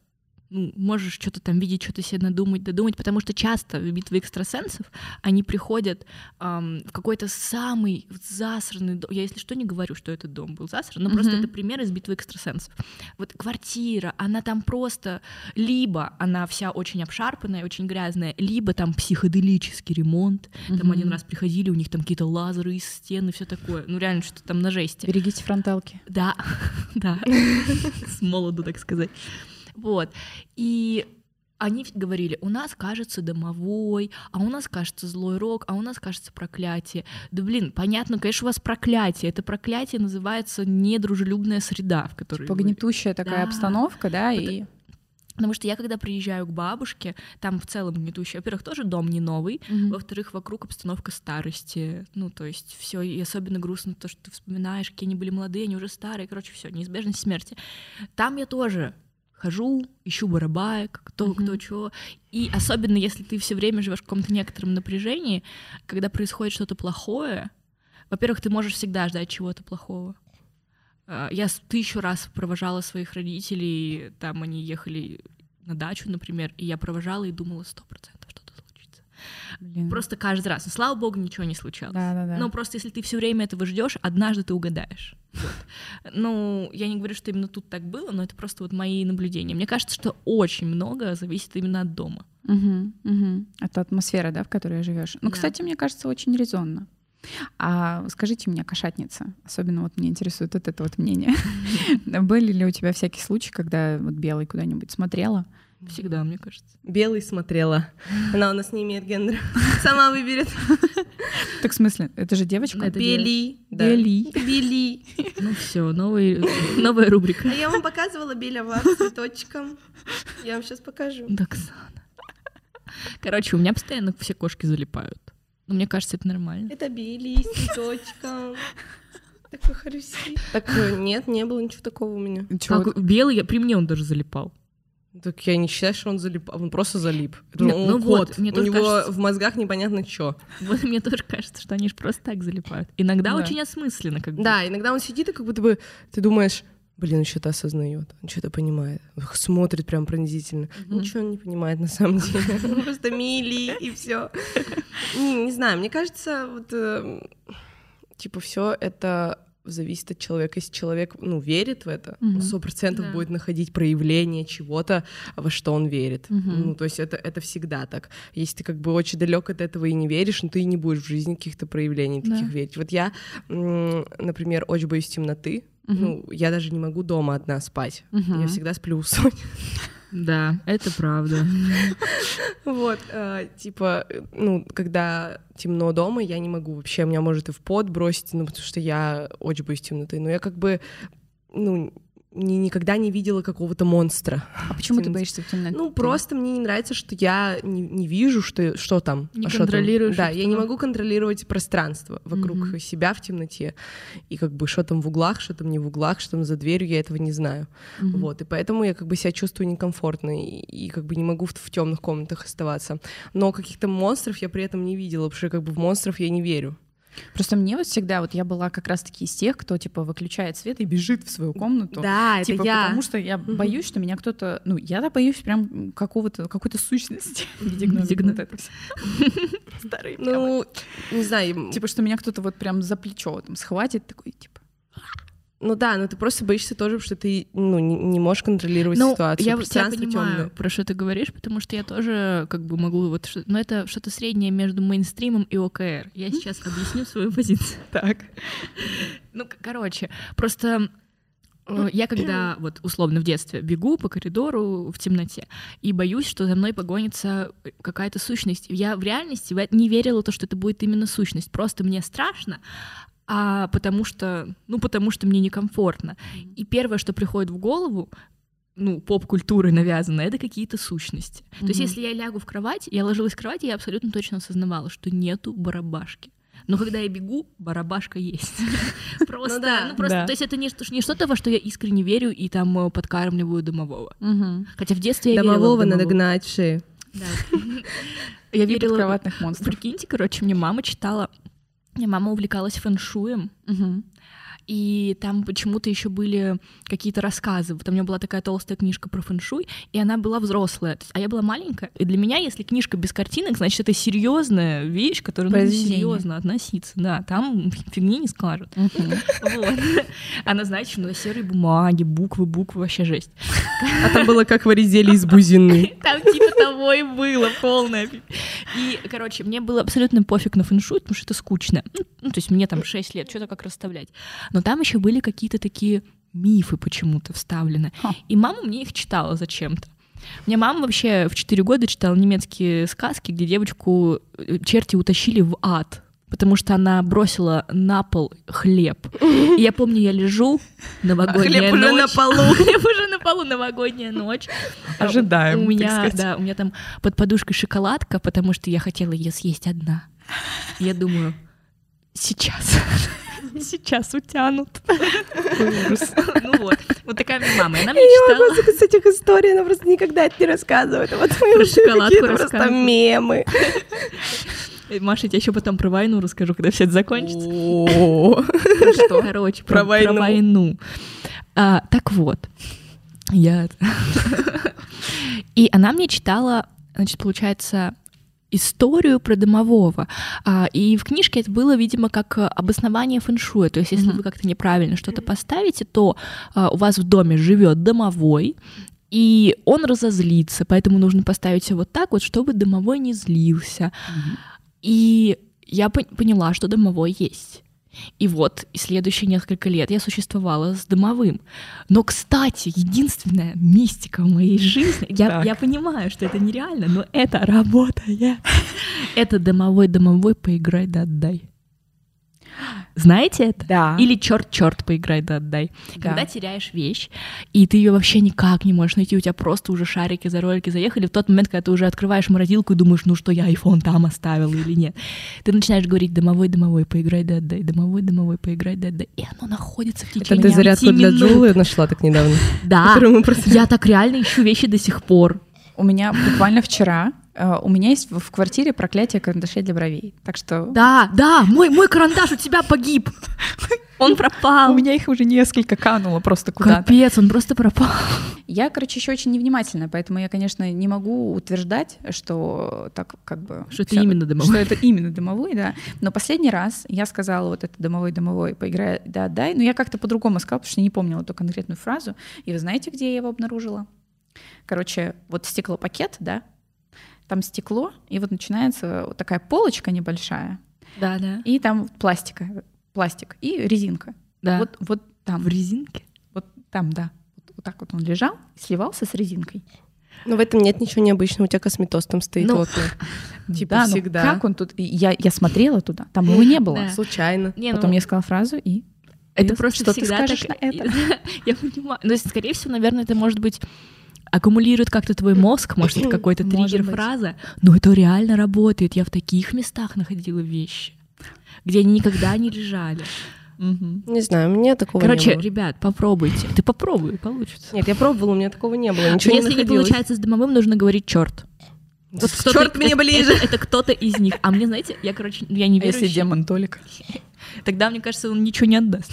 ну, можешь что-то там видеть, что-то себе надумать, додумать, потому что часто в битвы экстрасенсов они приходят эм, в какой-то самый засранный дом. Я, если что, не говорю, что этот дом был засран, но mm-hmm. просто это пример из битвы экстрасенсов. Вот квартира, она там просто либо она вся очень обшарпанная, очень грязная, либо там психоделический ремонт. Mm-hmm. Там один раз приходили, у них там какие-то лазеры из стены, все такое. Ну, реально, что там на жести. Берегите фронталки. Да, да. С молоду, так сказать. Вот. И они говорили, у нас кажется домовой, а у нас кажется злой рок, а у нас кажется проклятие. Да блин, понятно, конечно, у вас проклятие. Это проклятие называется недружелюбная среда, в которой... Типа гнетущая такая да. обстановка, да, Потому... и... Потому что я, когда приезжаю к бабушке, там в целом гнетущий. Во-первых, тоже дом не новый. Mm-hmm. Во-вторых, вокруг обстановка старости. Ну, то есть все и особенно грустно то, что ты вспоминаешь, какие они были молодые, они уже старые. Короче, все, неизбежность смерти. Там я тоже хожу, ищу барабаек, кто, mm-hmm. кто что. И особенно если ты все время живешь в каком-то некотором напряжении, когда происходит что-то плохое, во-первых, ты можешь всегда ждать чего-то плохого. А, я тысячу раз провожала своих родителей, там они ехали на дачу, например, и я провожала и думала сто процентов. Блин. Просто каждый раз. Но, слава богу, ничего не случалось. Да, да, да. Но просто если ты все время этого ждешь, однажды ты угадаешь. Вот. Ну, я не говорю, что именно тут так было, но это просто вот мои наблюдения. Мне кажется, что очень много зависит именно от дома. Угу, угу. От атмосферы, да, в которой живешь. Ну, да. кстати, мне кажется, очень резонно. А скажите мне, кошатница, особенно вот меня интересует вот это вот мнение. Были ли у тебя всякие случаи, когда вот белый куда-нибудь смотрела? Всегда, мне кажется. Белый смотрела. Она у нас не имеет гендера. Сама выберет. Так в смысле? Это же девочка? Бели. Бели. Бели. Ну все, новая рубрика. А я вам показывала Белява с цветочком. Я вам сейчас покажу. Доксана. Короче, у меня постоянно все кошки залипают. Но мне кажется, это нормально. Это Бели с цветочком. Такой харуси. Так нет, не было ничего такого у меня. Белый, при мне он даже залипал. Так я не считаю, что он залип, он просто залип. Нет, он ну кот. Вот, мне У него кажется... в мозгах непонятно что. Вот мне тоже кажется, что они же просто так залипают. Иногда да. очень осмысленно, как бы. Да, иногда он сидит и как будто бы ты думаешь, блин, он что-то осознает, он что-то понимает, смотрит прям пронзительно. Mm-hmm. Ничего он не понимает на самом деле. Он просто мили и все. Не знаю, мне кажется, вот эм, типа все это зависит от человека. Если человек, ну, верит в это, сто процентов да. будет находить проявление чего-то, во что он верит. Mm-hmm. Ну, то есть это, это всегда так. Если ты как бы очень далек от этого и не веришь, ну, ты и не будешь в жизни каких-то проявлений таких да. верить. Вот я, например, очень боюсь темноты. Mm-hmm. Ну, я даже не могу дома одна спать. Mm-hmm. Я всегда сплю у Сони. Да, это правда. Вот, э, типа, ну, когда темно дома, я не могу вообще, меня может и в пот бросить, ну, потому что я очень боюсь темноты, но я как бы, ну, ни, никогда не видела какого-то монстра. А почему ты боишься в темноте? Ну, просто мне не нравится, что я не, не вижу, что, что там. Не а контролируешь. Там. Да, я не могу контролировать пространство вокруг mm-hmm. себя в темноте. И как бы что там в углах, что там не в углах, что там за дверью, я этого не знаю. Mm-hmm. Вот, и поэтому я как бы себя чувствую некомфортно и, и как бы не могу в, в темных комнатах оставаться. Но каких-то монстров я при этом не видела, потому что как бы в монстров я не верю. Просто мне вот всегда, вот я была как раз-таки из тех, кто, типа, выключает свет и бежит в свою комнату. Да, типа, это я. Потому что я боюсь, что меня кто-то... Ну, я боюсь прям какого-то, какой-то сущности в виде гномика. Старый Ну, не знаю. Типа, что меня кто-то вот прям за плечо там схватит, такой, типа... Ну да, но ты просто боишься тоже, что ты ну, не, не можешь контролировать ну, ситуацию. Я тебя понимаю, тёмное. про что ты говоришь, потому что я тоже как бы могу вот... Что, но это что-то среднее между мейнстримом и ОКР. Я сейчас объясню свою позицию. Так. Ну, короче, просто э, я когда вот условно в детстве бегу по коридору в темноте и боюсь, что за мной погонится какая-то сущность. Я в реальности не верила то, что это будет именно сущность. Просто мне страшно, а потому что, ну, потому что мне некомфортно. И первое, что приходит в голову, ну, поп-культурой навязано, это какие-то сущности. Mm-hmm. То есть, если я лягу в кровать, я ложилась в кровать, я абсолютно точно осознавала, что нету барабашки. Но когда я бегу, барабашка есть. Просто, ну, да, ну просто, да. то есть это не, не что-то, во что я искренне верю и там э, подкармливаю домового. Угу. Хотя в детстве я домового верила в надо гнать в шею. Да. Я верила в кроватных монстров. Прикиньте, короче, мне мама читала мама увлекалась фэншуем. Угу. И там почему-то еще были какие-то рассказы. Вот у меня была такая толстая книжка про фэншуй, и она была взрослая, есть, а я была маленькая. И для меня, если книжка без картинок, значит, это серьезная вещь, к которой нужно серьезно относиться. Да, там фигни не скажут. Она, знаете, на серой бумаге, буквы, буквы, вообще жесть. А там было как вырезали из бузины. Там типа того и было, полное. И, короче, мне было абсолютно пофиг на фэншуй, потому что это скучно. Ну, ну, то есть мне там 6 лет, что-то как расставлять. Но там еще были какие-то такие мифы почему-то вставлены. Ха. И мама мне их читала зачем-то. Мне мама вообще в 4 года читала немецкие сказки, где девочку э, черти утащили в ад, потому что она бросила на пол хлеб. И я помню, я лежу, новогодняя хлеб уже на ночь. полу. Хлеб уже на полу, новогодняя ночь. А Ожидаем, У меня, да, у меня там под подушкой шоколадка, потому что я хотела ее съесть одна. Я думаю, сейчас. Сейчас утянут. Ну вот, вот такая моя мама. И Она мне Я не читала. могу с этих историй, она просто никогда это не рассказывает. А Вот шоколадку какие-то просто мемы. Э, Маша, я тебе еще потом про войну расскажу, когда все это закончится. Что? Короче, Про про, войну. войну. А, так вот, я... И она мне читала, значит, получается, историю про домового. А, и в книжке это было, видимо, как а, обоснование фэншуя. То есть, если Мгм. вы как-то неправильно что-то поставите, то а, у вас в доме живет домовой, и он разозлится, поэтому нужно поставить все вот так вот, чтобы домовой не злился. И я пон- поняла, что домовой есть. И вот, и следующие несколько лет я существовала с домовым. Но, кстати, единственная мистика в моей жизни, я, я понимаю, что это нереально, но это работает. Это домовой-домовой поиграй да отдай. Знаете это? Да. Или черт-черт поиграй да отдай. Да. Когда теряешь вещь, и ты ее вообще никак не можешь найти, у тебя просто уже шарики за ролики заехали, в тот момент, когда ты уже открываешь морозилку и думаешь, ну что, я iPhone там оставила или нет, ты начинаешь говорить домовой, домовой, поиграй да отдай, домовой, домовой, поиграй да отдай, и оно находится в Это течение ты зарядку для. Джулы нашла так недавно? Да, я так реально ищу вещи до сих пор. У меня буквально вчера, у меня есть в квартире проклятие карандашей для бровей. Так что Да, да, мой, мой карандаш у тебя погиб. Он пропал. у меня их уже несколько кануло просто куда-то. Капец, он просто пропал. Я, короче, еще очень невнимательна, поэтому я, конечно, не могу утверждать, что так как бы... Что это именно домовой. Что это именно домовой, да. Но последний раз я сказала вот это домовой-домовой, поиграй, да, дай, но я как-то по-другому сказала, потому что не помнила эту конкретную фразу. И вы знаете, где я его обнаружила? Короче, вот стеклопакет, да, там стекло, и вот начинается вот такая полочка небольшая, Да, да. и там пластика, пластик и резинка. Да. Вот, вот там, в резинке. вот там, да. Вот, вот так вот он лежал, сливался с резинкой. Но в этом нет ничего необычного, у тебя косметоз там стоит. Ну, вот он. Типа Да, ну всегда. как он тут? Я, я смотрела туда, там его не было. Да. Случайно. Не, Потом ну, я сказала фразу и Это просто что ты всегда скажешь так- на это? Я понимаю. Но, скорее всего, наверное, это может быть аккумулирует как-то твой мозг, может, это какой-то триггер фраза, но это реально работает. Я в таких местах находила вещи, где они никогда не лежали. Не знаю, у меня такого Короче, не было. ребят, попробуйте. Ты попробуй, получится. Нет, я пробовала, у меня такого не было. Ничего Если не не получается с домовым, нужно говорить черт. Вот кто-то- Черт мне это- ближе. Это, это кто-то из них. А мне, знаете, я, короче, я не А если верю. демон Толик? Тогда, мне кажется, он ничего не отдаст.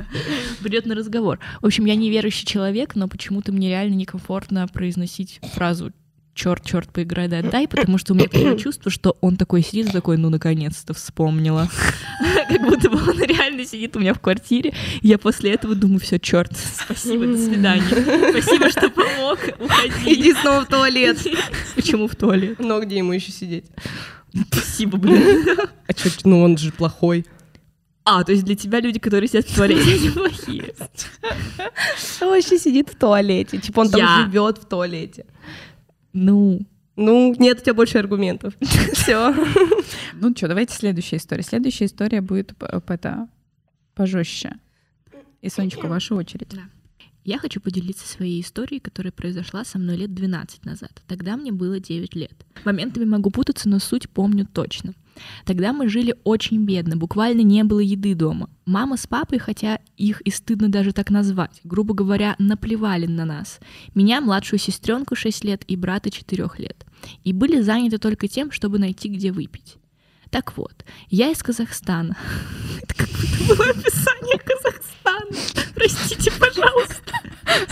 Придет на разговор. В общем, я неверующий человек, но почему-то мне реально некомфортно произносить фразу черт, черт, поиграй, да, дай, потому что у меня такое чувство, что он такой сидит, такой, ну, наконец-то вспомнила. Как будто бы он реально сидит у меня в квартире. Я после этого думаю, все, черт, спасибо, до свидания. Спасибо, что помог, уходи. Иди снова в туалет. Почему в туалет? Но где ему еще сидеть? Спасибо, блин. А чё, ну он же плохой. А, то есть для тебя люди, которые сидят в туалете, они плохие. Он вообще сидит в туалете. Типа он там живет в туалете. Ну, Ну, нет у тебя больше аргументов. Все. Ну что, давайте следующая история. Следующая история будет это пожестче. И Сонечка, ваша очередь. Я хочу поделиться своей историей, которая произошла со мной лет 12 назад. Тогда мне было 9 лет. Моментами могу путаться, но суть помню точно. Тогда мы жили очень бедно, буквально не было еды дома. Мама с папой, хотя их и стыдно даже так назвать, грубо говоря, наплевали на нас. Меня, младшую сестренку 6 лет и брата 4 лет. И были заняты только тем, чтобы найти, где выпить. Так вот, я из Казахстана. Это как будто было описание Казахстана. Простите, пожалуйста.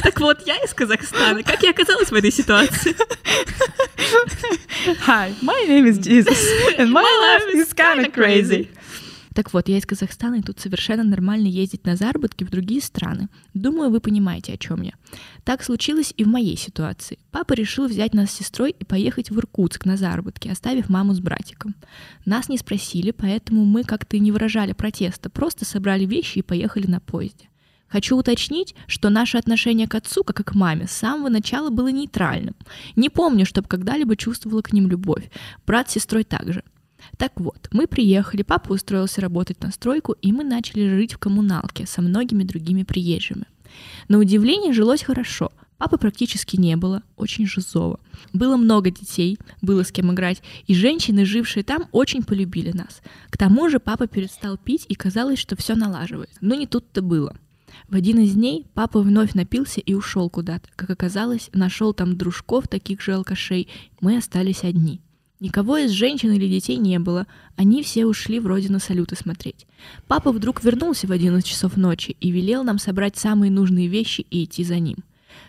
Так вот, я из Казахстана. Как я оказалась в этой ситуации? Hi, my name is Jesus, and my life is kinda crazy. Так вот, я из Казахстана, и тут совершенно нормально ездить на заработки в другие страны. Думаю, вы понимаете, о чем я. Так случилось и в моей ситуации. Папа решил взять нас с сестрой и поехать в Иркутск на заработки, оставив маму с братиком. Нас не спросили, поэтому мы как-то не выражали протеста, просто собрали вещи и поехали на поезде. Хочу уточнить, что наше отношение к отцу, как и к маме, с самого начала было нейтральным. Не помню, чтобы когда-либо чувствовала к ним любовь. Брат с сестрой также. Так вот, мы приехали, папа устроился работать на стройку, и мы начали жить в коммуналке со многими другими приезжими. На удивление жилось хорошо. Папы практически не было, очень жизово. Было много детей, было с кем играть, и женщины, жившие там, очень полюбили нас. К тому же папа перестал пить, и казалось, что все налаживает. Но не тут-то было. В один из дней папа вновь напился и ушел куда-то. Как оказалось, нашел там дружков, таких же алкашей. Мы остались одни. Никого из женщин или детей не было, они все ушли вроде на салюты смотреть. Папа вдруг вернулся в 11 часов ночи и велел нам собрать самые нужные вещи и идти за ним.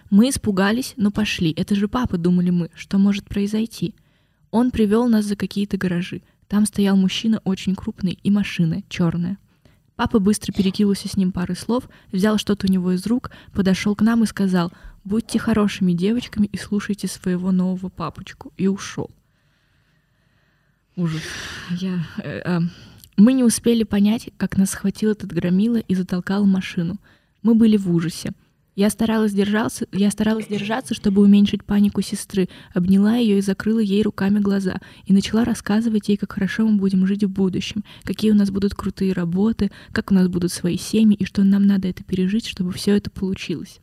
Мы испугались, но пошли. Это же папа, думали мы, что может произойти. Он привел нас за какие-то гаражи. Там стоял мужчина очень крупный и машина черная. Папа быстро перекинулся с ним пары слов, взял что-то у него из рук, подошел к нам и сказал «Будьте хорошими девочками и слушайте своего нового папочку» и ушел. Ужас. Я, э, э, мы не успели понять, как нас схватил этот громила и затолкал машину. Мы были в ужасе. Я старалась держаться, я старалась держаться, чтобы уменьшить панику сестры, обняла ее и закрыла ей руками глаза, и начала рассказывать ей, как хорошо мы будем жить в будущем, какие у нас будут крутые работы, как у нас будут свои семьи, и что нам надо это пережить, чтобы все это получилось.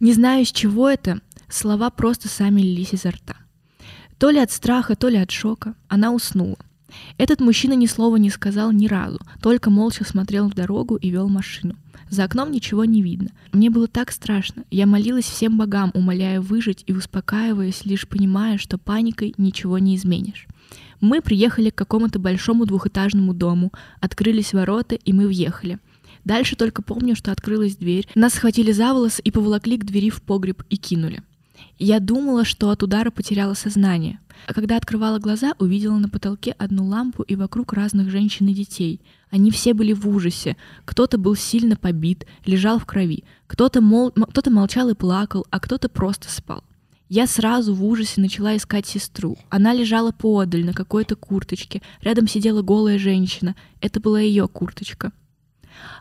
Не знаю, с чего это, слова просто сами лились изо рта. То ли от страха, то ли от шока, она уснула. Этот мужчина ни слова не сказал ни разу, только молча смотрел в дорогу и вел машину. За окном ничего не видно. Мне было так страшно. Я молилась всем богам, умоляя выжить и успокаиваясь, лишь понимая, что паникой ничего не изменишь. Мы приехали к какому-то большому двухэтажному дому, открылись ворота, и мы въехали. Дальше только помню, что открылась дверь. Нас схватили за волосы и поволокли к двери в погреб и кинули. Я думала, что от удара потеряла сознание. А когда открывала глаза, увидела на потолке одну лампу и вокруг разных женщин и детей. Они все были в ужасе. Кто-то был сильно побит, лежал в крови. Кто-то мол... кто молчал и плакал, а кто-то просто спал. Я сразу в ужасе начала искать сестру. Она лежала поодаль на какой-то курточке. Рядом сидела голая женщина. Это была ее курточка.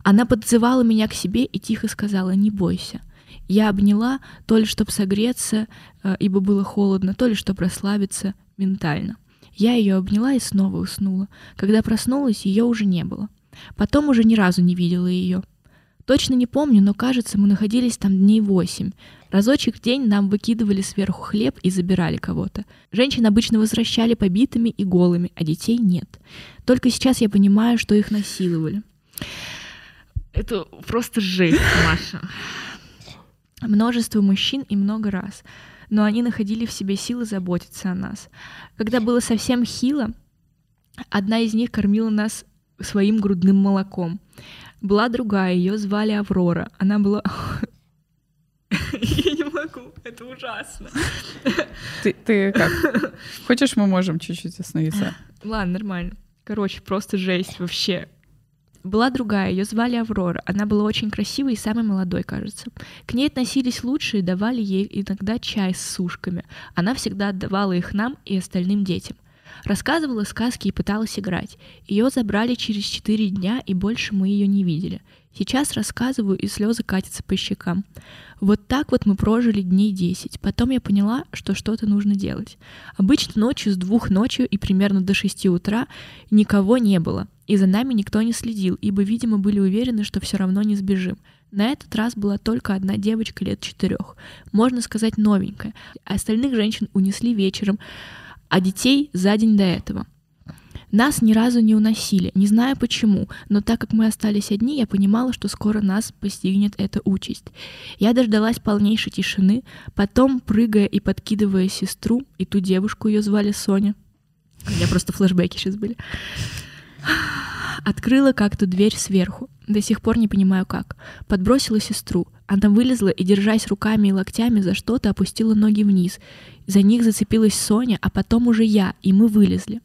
Она подзывала меня к себе и тихо сказала «Не бойся». Я обняла то ли чтобы согреться, э, ибо было холодно, то ли чтобы расслабиться ментально. Я ее обняла и снова уснула. Когда проснулась, ее уже не было. Потом уже ни разу не видела ее. Точно не помню, но кажется, мы находились там дней восемь. Разочек в день нам выкидывали сверху хлеб и забирали кого-то. Женщин обычно возвращали побитыми и голыми, а детей нет. Только сейчас я понимаю, что их насиловали. Это просто жесть, Маша множество мужчин и много раз, но они находили в себе силы заботиться о нас. Когда было совсем хило, одна из них кормила нас своим грудным молоком. Была другая, ее звали Аврора. Она была... Я не могу, это ужасно. Ты, ты как? Хочешь, мы можем чуть-чуть остановиться? Ладно, нормально. Короче, просто жесть вообще. Была другая, ее звали Аврора. Она была очень красивой и самой молодой, кажется. К ней относились лучше и давали ей иногда чай с сушками. Она всегда отдавала их нам и остальным детям. Рассказывала сказки и пыталась играть. Ее забрали через четыре дня, и больше мы ее не видели. Сейчас рассказываю, и слезы катятся по щекам. Вот так вот мы прожили дней десять. Потом я поняла, что что-то нужно делать. Обычно ночью с двух ночи и примерно до шести утра никого не было. И за нами никто не следил, ибо, видимо, были уверены, что все равно не сбежим. На этот раз была только одна девочка лет четырех, можно сказать новенькая. Остальных женщин унесли вечером, а детей за день до этого. Нас ни разу не уносили, не знаю почему, но так как мы остались одни, я понимала, что скоро нас постигнет эта участь. Я дождалась полнейшей тишины, потом, прыгая и подкидывая сестру, и ту девушку ее звали Соня, У меня просто флешбеки сейчас были. Открыла как-то дверь сверху. До сих пор не понимаю как. Подбросила сестру. Она вылезла и, держась руками и локтями за что-то, опустила ноги вниз. За них зацепилась Соня, а потом уже я, и мы вылезли.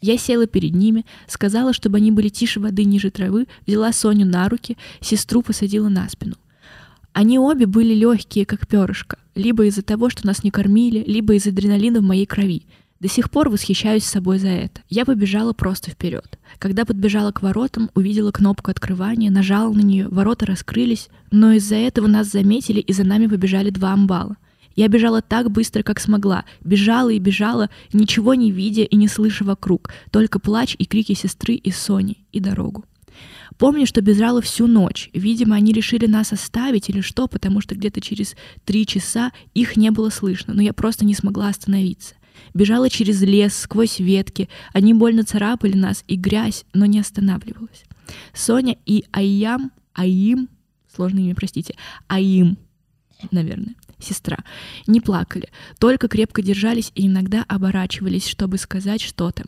Я села перед ними, сказала, чтобы они были тише воды ниже травы, взяла Соню на руки, сестру посадила на спину. Они обе были легкие, как перышко, либо из-за того, что нас не кормили, либо из адреналина в моей крови. До сих пор восхищаюсь собой за это. Я побежала просто вперед. Когда подбежала к воротам, увидела кнопку открывания, нажала на нее, ворота раскрылись, но из-за этого нас заметили и за нами побежали два амбала. Я бежала так быстро, как смогла. Бежала и бежала, ничего не видя и не слыша вокруг, только плач и крики сестры и Сони, и дорогу. Помню, что бежала всю ночь. Видимо, они решили нас оставить или что, потому что где-то через три часа их не было слышно, но я просто не смогла остановиться. Бежала через лес, сквозь ветки. Они больно царапали нас, и грязь, но не останавливалась. Соня и Аям, Аим, сложное имя, простите, Аим, наверное, сестра, не плакали, только крепко держались и иногда оборачивались, чтобы сказать что-то.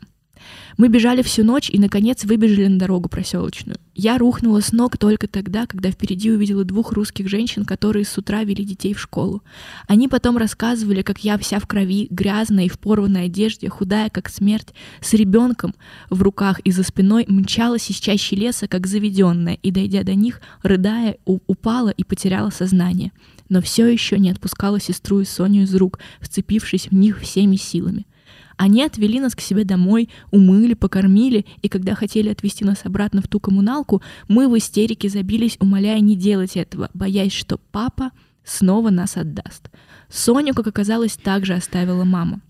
Мы бежали всю ночь и, наконец, выбежали на дорогу проселочную. Я рухнула с ног только тогда, когда впереди увидела двух русских женщин, которые с утра вели детей в школу. Они потом рассказывали, как я вся в крови, грязная и в порванной одежде, худая, как смерть, с ребенком в руках и за спиной мчалась из чащи леса, как заведенная, и, дойдя до них, рыдая, упала и потеряла сознание. Но все еще не отпускала сестру и Соню из рук, вцепившись в них всеми силами. Они отвели нас к себе домой, умыли, покормили, и когда хотели отвезти нас обратно в ту коммуналку, мы в истерике забились, умоляя не делать этого, боясь, что папа снова нас отдаст. Соню, как оказалось, также оставила мама.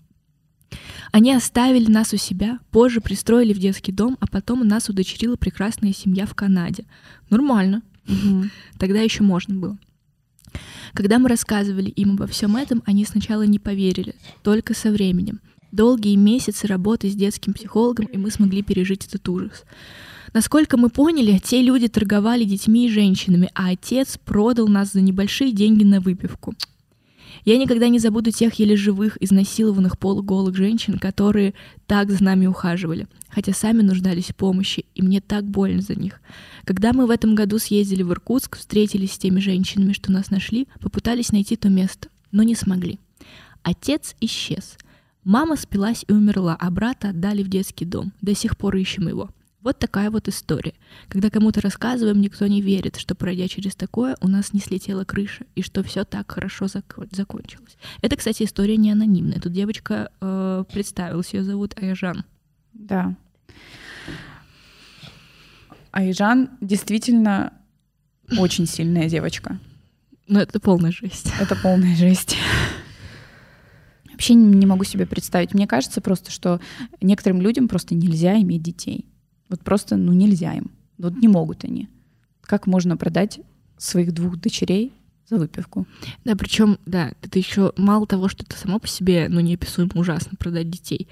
Они оставили нас у себя, позже пристроили в детский дом, а потом нас удочерила прекрасная семья в Канаде. Нормально. Угу. Тогда еще можно было. Когда мы рассказывали им обо всем этом, они сначала не поверили, только со временем долгие месяцы работы с детским психологом, и мы смогли пережить этот ужас. Насколько мы поняли, те люди торговали детьми и женщинами, а отец продал нас за небольшие деньги на выпивку. Я никогда не забуду тех еле живых, изнасилованных полуголых женщин, которые так за нами ухаживали, хотя сами нуждались в помощи, и мне так больно за них. Когда мы в этом году съездили в Иркутск, встретились с теми женщинами, что нас нашли, попытались найти то место, но не смогли. Отец исчез — Мама спилась и умерла, а брата отдали в детский дом. До сих пор ищем его. Вот такая вот история. Когда кому-то рассказываем, никто не верит, что пройдя через такое, у нас не слетела крыша, и что все так хорошо зак- закончилось. Это, кстати, история не анонимная. Тут девочка э, представилась, ее зовут Айжан. Да. Айжан действительно очень сильная девочка. Ну, это полная жесть. Это полная жесть вообще не могу себе представить. Мне кажется просто, что некоторым людям просто нельзя иметь детей. Вот просто, ну, нельзя им. Вот не могут они. Как можно продать своих двух дочерей за выпивку? Да, причем, да, это еще мало того, что это само по себе, ну, неописуемо ужасно продать детей.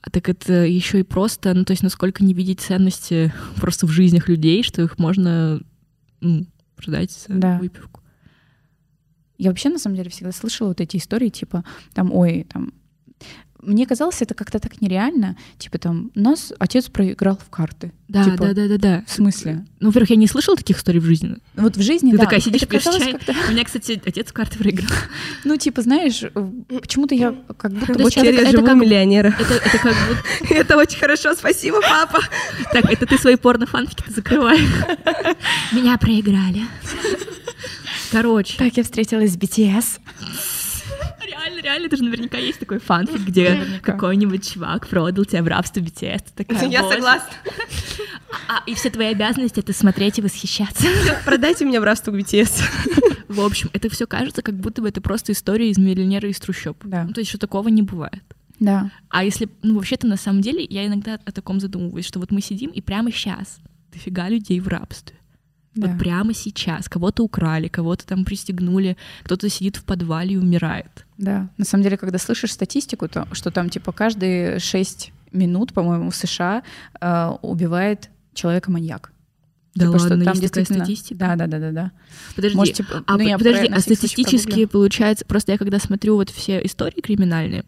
А так это еще и просто, ну, то есть насколько не видеть ценности просто в жизнях людей, что их можно ну, продать за да. выпивку. Я вообще, на самом деле, всегда слышала вот эти истории, типа, там, ой, там, мне казалось, это как-то так нереально. Типа там, нас отец проиграл в карты. Да, типа, да, да, да, да. В смысле? Ну, во-первых, я не слышала таких историй в жизни. Вот в жизни, Ты да. такая сидишь, пьешь чай. У меня, кстати, отец в карты проиграл. Ну, типа, знаешь, почему-то я как будто... Вот я это, живу миллионера. Это, это как будто... Это очень хорошо, спасибо, папа. Так, это ты свои порно-фанфики закрывай. Меня проиграли. Короче. Так я встретилась с BTS. Реально, реально, это же наверняка есть такой фанфик, где какой-нибудь чувак продал тебя в рабство BTS. такая, я согласна. А, и все твои обязанности — это смотреть и восхищаться. Продайте меня в рабство BTS. В общем, это все кажется, как будто бы это просто история из миллионера из трущоб. Да. Ну, то есть, что такого не бывает. Да. А если, ну, вообще-то, на самом деле, я иногда о таком задумываюсь, что вот мы сидим, и прямо сейчас дофига людей в рабстве. Да. Вот прямо сейчас. Кого-то украли, кого-то там пристегнули, кто-то сидит в подвале и умирает. Да. На самом деле, когда слышишь статистику, то что там типа каждые шесть минут, по-моему, в США э, убивает человека маньяк. Да Типа, что ладно, там есть такая действительно- статистика? Да, да, да, да, да. Подожди, Можете- а, ну, я подожди, а статистически получается, просто я когда смотрю вот все истории криминальные,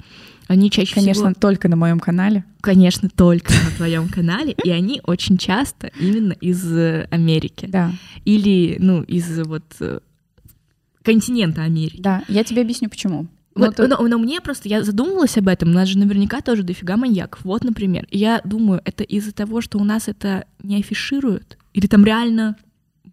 они чаще Конечно, всего, только на моем канале. конечно, только на твоем канале, и они очень часто именно из э, Америки. Да, Или, ну, из вот э, континента Америки. да. Я тебе объясню, почему. Вот, ты- но, но мне просто, я задумывалась об этом, у нас же наверняка тоже дофига маньяков. Вот, например, я думаю, это из-за того, что у нас это не афишируют, или там реально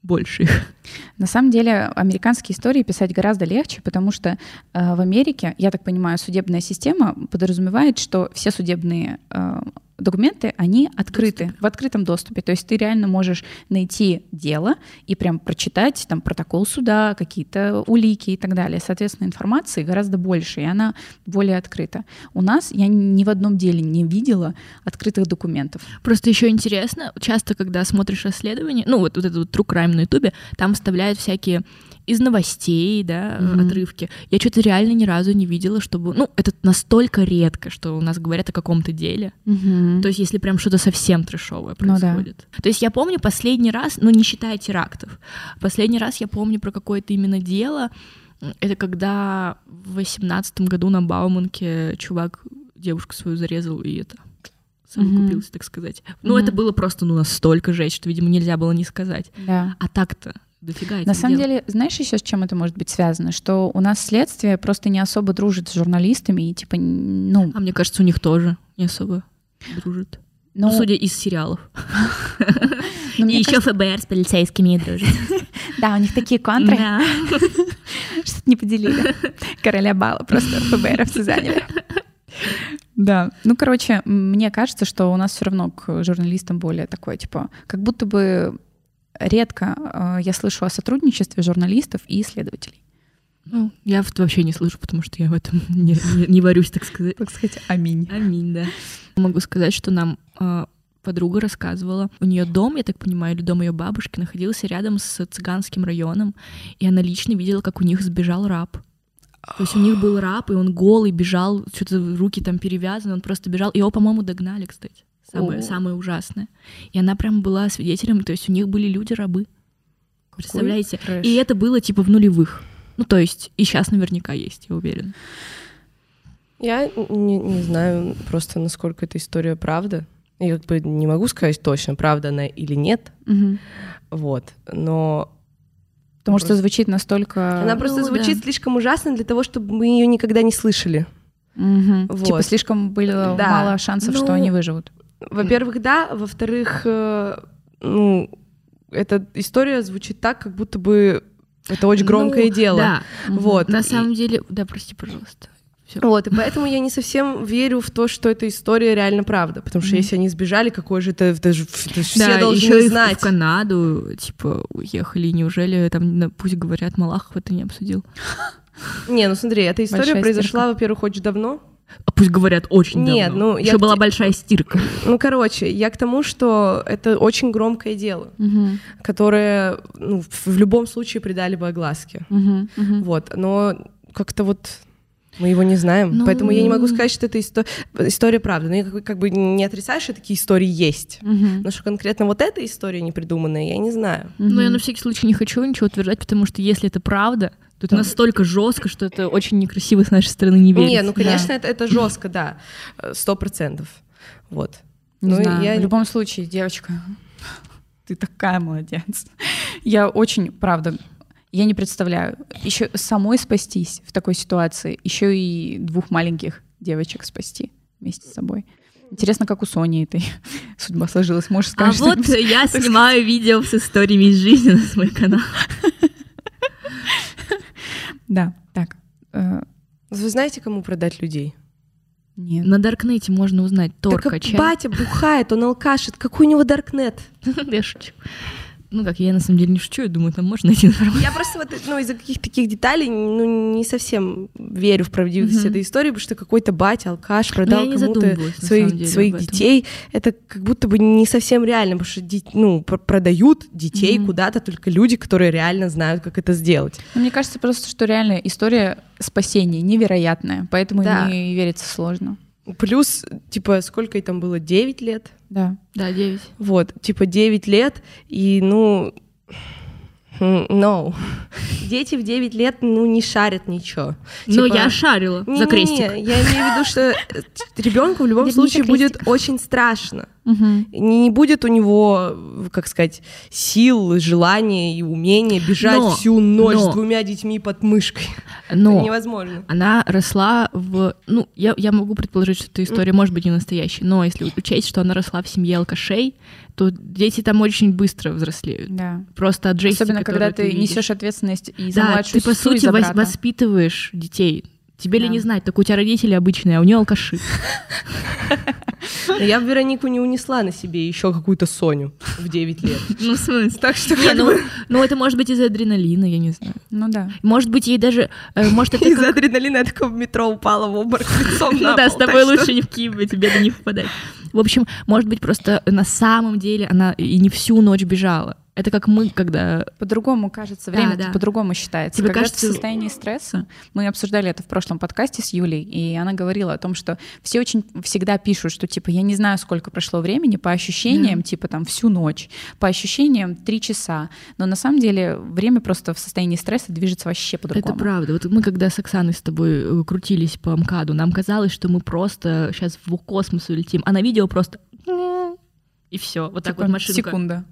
больше их. На самом деле американские истории писать гораздо легче, потому что э, в Америке, я так понимаю, судебная система подразумевает, что все судебные э, документы, они открыты, в открытом доступе. То есть ты реально можешь найти дело и прям прочитать там протокол суда, какие-то улики и так далее. Соответственно, информации гораздо больше, и она более открыта. У нас я ни в одном деле не видела открытых документов. Просто еще интересно, часто, когда смотришь расследование, ну вот, вот этот вот True Crime на Ютубе, там вставляют всякие из новостей, да, Мгм. отрывки. Я что-то реально ни разу не видела, чтобы... Ну, это настолько редко, что у нас говорят о каком-то деле. То есть, если прям что-то совсем трешовое Ну да. происходит. То есть, я помню последний раз, ну, не считая терактов, последний раз я помню про какое-то именно дело, это когда в восемнадцатом году на Бауманке чувак девушку свою зарезал и это сам Мгм. купился, так сказать. Ну, Мгм. это было просто, ну, настолько жесть, что, видимо, нельзя было не сказать. Да. А так-то дофига На самом дел. деле, знаешь еще с чем это может быть связано? Что у нас следствие просто не особо дружит с журналистами и типа, ну, А мне кажется, у них тоже не особо дружит. ну, Ну, судя из сериалов. ну, и еще ФБР с полицейскими дружит. да, у них такие контры, что-то не поделили. Короля бала просто ФБРовцы заняли. Да, ну, короче, мне кажется, что у нас все равно к журналистам более такое, типа, как будто бы редко э, я слышу о сотрудничестве журналистов и исследователей. Ну, я вообще не слышу, потому что я в этом не, не- не варюсь, так сказать. Так сказать, аминь. Аминь, да. Могу сказать, что нам а, подруга рассказывала. У нее дом, я так понимаю, или дом ее бабушки находился рядом с цыганским районом, и она лично видела, как у них сбежал раб. То есть у них был раб, и он голый бежал, что-то руки там перевязаны, он просто бежал. Его, по-моему, догнали, кстати. Самое, О. самое ужасное. И она прям была свидетелем, то есть у них были люди-рабы. Представляете? трэш. И это было типа в нулевых. Ну, то есть, и сейчас наверняка есть, я уверена. Я не, не знаю просто, насколько эта история правда. Я как бы не могу сказать точно, правда она или нет. Мгм. Вот. Но Потому что Просто- звучит настолько... она просто ну, звучит да. слишком ужасно для того, чтобы мы ее никогда не слышали. Мгм. Вот. Типа слишком было Да. мало шансов, что Ну, они выживут. Во-первых, да. Во-вторых, э, ну, эта история звучит так, как будто бы это очень громкое Ну, дело. Да. Вот. На И- самом деле, да, прости, пожалуйста. Всё. Вот, и поэтому я не совсем верю в то, что эта история реально правда. Потому что Мгм. если они сбежали, какой же это, это же- это же все Да, должны знать. в Канаду, типа, уехали. Неужели там, пусть говорят, Малахов это не обсудил? Не, ну смотри, эта история Большая произошла, во-первых, очень давно. А пусть говорят очень Нет, давно. ну, я Еще была те- большая стирка. Ну, короче, я к тому, что это очень громкое дело, Мгм. которое ну, в в любом случае придали бы огласке. Мгм. Мгм. Вот, но как-то вот мы его не знаем, Ну- поэтому я не могу сказать, что это исто- история правда. Но я как бы, как бы не отрицаю, что такие истории есть. Мгм. Но что конкретно вот эта история непридуманная, я не знаю. Но я на всякий случай не хочу ничего утверждать, потому что если это правда, то это настолько жестко, что это очень некрасиво с нашей стороны не верить. Не, ну, конечно, это, это жестко, да, сто процентов. Вот. Не Ну, знаю. я- В любом случае, девочка, ты такая молодец. Я очень, правда, я не представляю. Еще самой спастись в такой ситуации, еще и двух маленьких девочек спасти вместе с собой. Интересно, как у Сони этой судьба сложилась. Можешь А сказать вот что-нибудь? я снимаю видео с историями из жизни на свой канал. Да, так. э, Вы знаете, кому продать людей? Нет. На Даркнете можно узнать Тор Так качай. батя бухает, он алкашит. Какой у него даркнет? Я шучу. Ну как, я на самом деле не шучу, я думаю, там можно найти информацию. Я просто вот, ну, из-за каких-то таких деталей ну, не совсем верю в правдивость Мгм. этой истории, потому что какой-то батя, алкаш, продал я не кому-то своих, деле, своих детей. Это как будто бы не совсем реально, потому что ди- ну, пр- продают детей Мгм. куда-то только люди, которые реально знают, как это сделать. Но мне кажется просто, что реально история спасения невероятная, поэтому Да. не верится сложно. Плюс, типа, сколько ей там было? 9 лет? Да. Да, 9. Вот, типа 9 лет, и, ну, no. Дети в 9 лет, ну, не шарят ничего. Но Типа, я шарила не, за не, крестик. не, я имею в виду, что ребенку в любом Верните случае будет очень страшно. Мгм. Не, не будет у него, как сказать, сил, желания и умения бежать Но, всю ночь но. с двумя детьми под мышкой. Это Но невозможно. она росла в... Ну, я, я могу предположить, что эта история может быть не настоящей, но если учесть, что она росла в семье алкашей, то дети там очень быстро взрослеют. Да. Просто от жести, Особенно, когда ты видишь. несешь ответственность и за Да, младшую ты, по сути, воспитываешь детей. Тебе ли Да. не знать, так у тебя родители обычные, а у нее алкаши. Я Веронику не унесла на себе еще какую-то Соню в 9 лет. Ну, в смысле? Так что Не, ну, ну, это может быть из-за адреналина, я не знаю. Ну да. Может быть, ей даже... э, Может, это из-за как- адреналина я такого в метро упала в обморок лицом Ну да, с тобой лучше не в Киеве, тебе не попадать. В общем, может быть, просто на самом деле она и не всю ночь бежала. Это как мы, когда... По-другому кажется, Да, время да. по-другому считается. Тебе Когда кажется- ты в состоянии стресса, мы обсуждали это в прошлом подкасте с Юлей, и она говорила о том, что все очень всегда пишут, что типа я не знаю, сколько прошло времени, по ощущениям, типа там всю ночь, по ощущениям три часа, но на самом деле время просто в состоянии стресса движется вообще по-другому. Это правда. Вот мы, когда с Оксаной с тобой э, крутились по МКАДу, нам казалось, что мы просто сейчас в космос улетим, а на видео просто... И все. Вот так Типа вот машинка. секунда.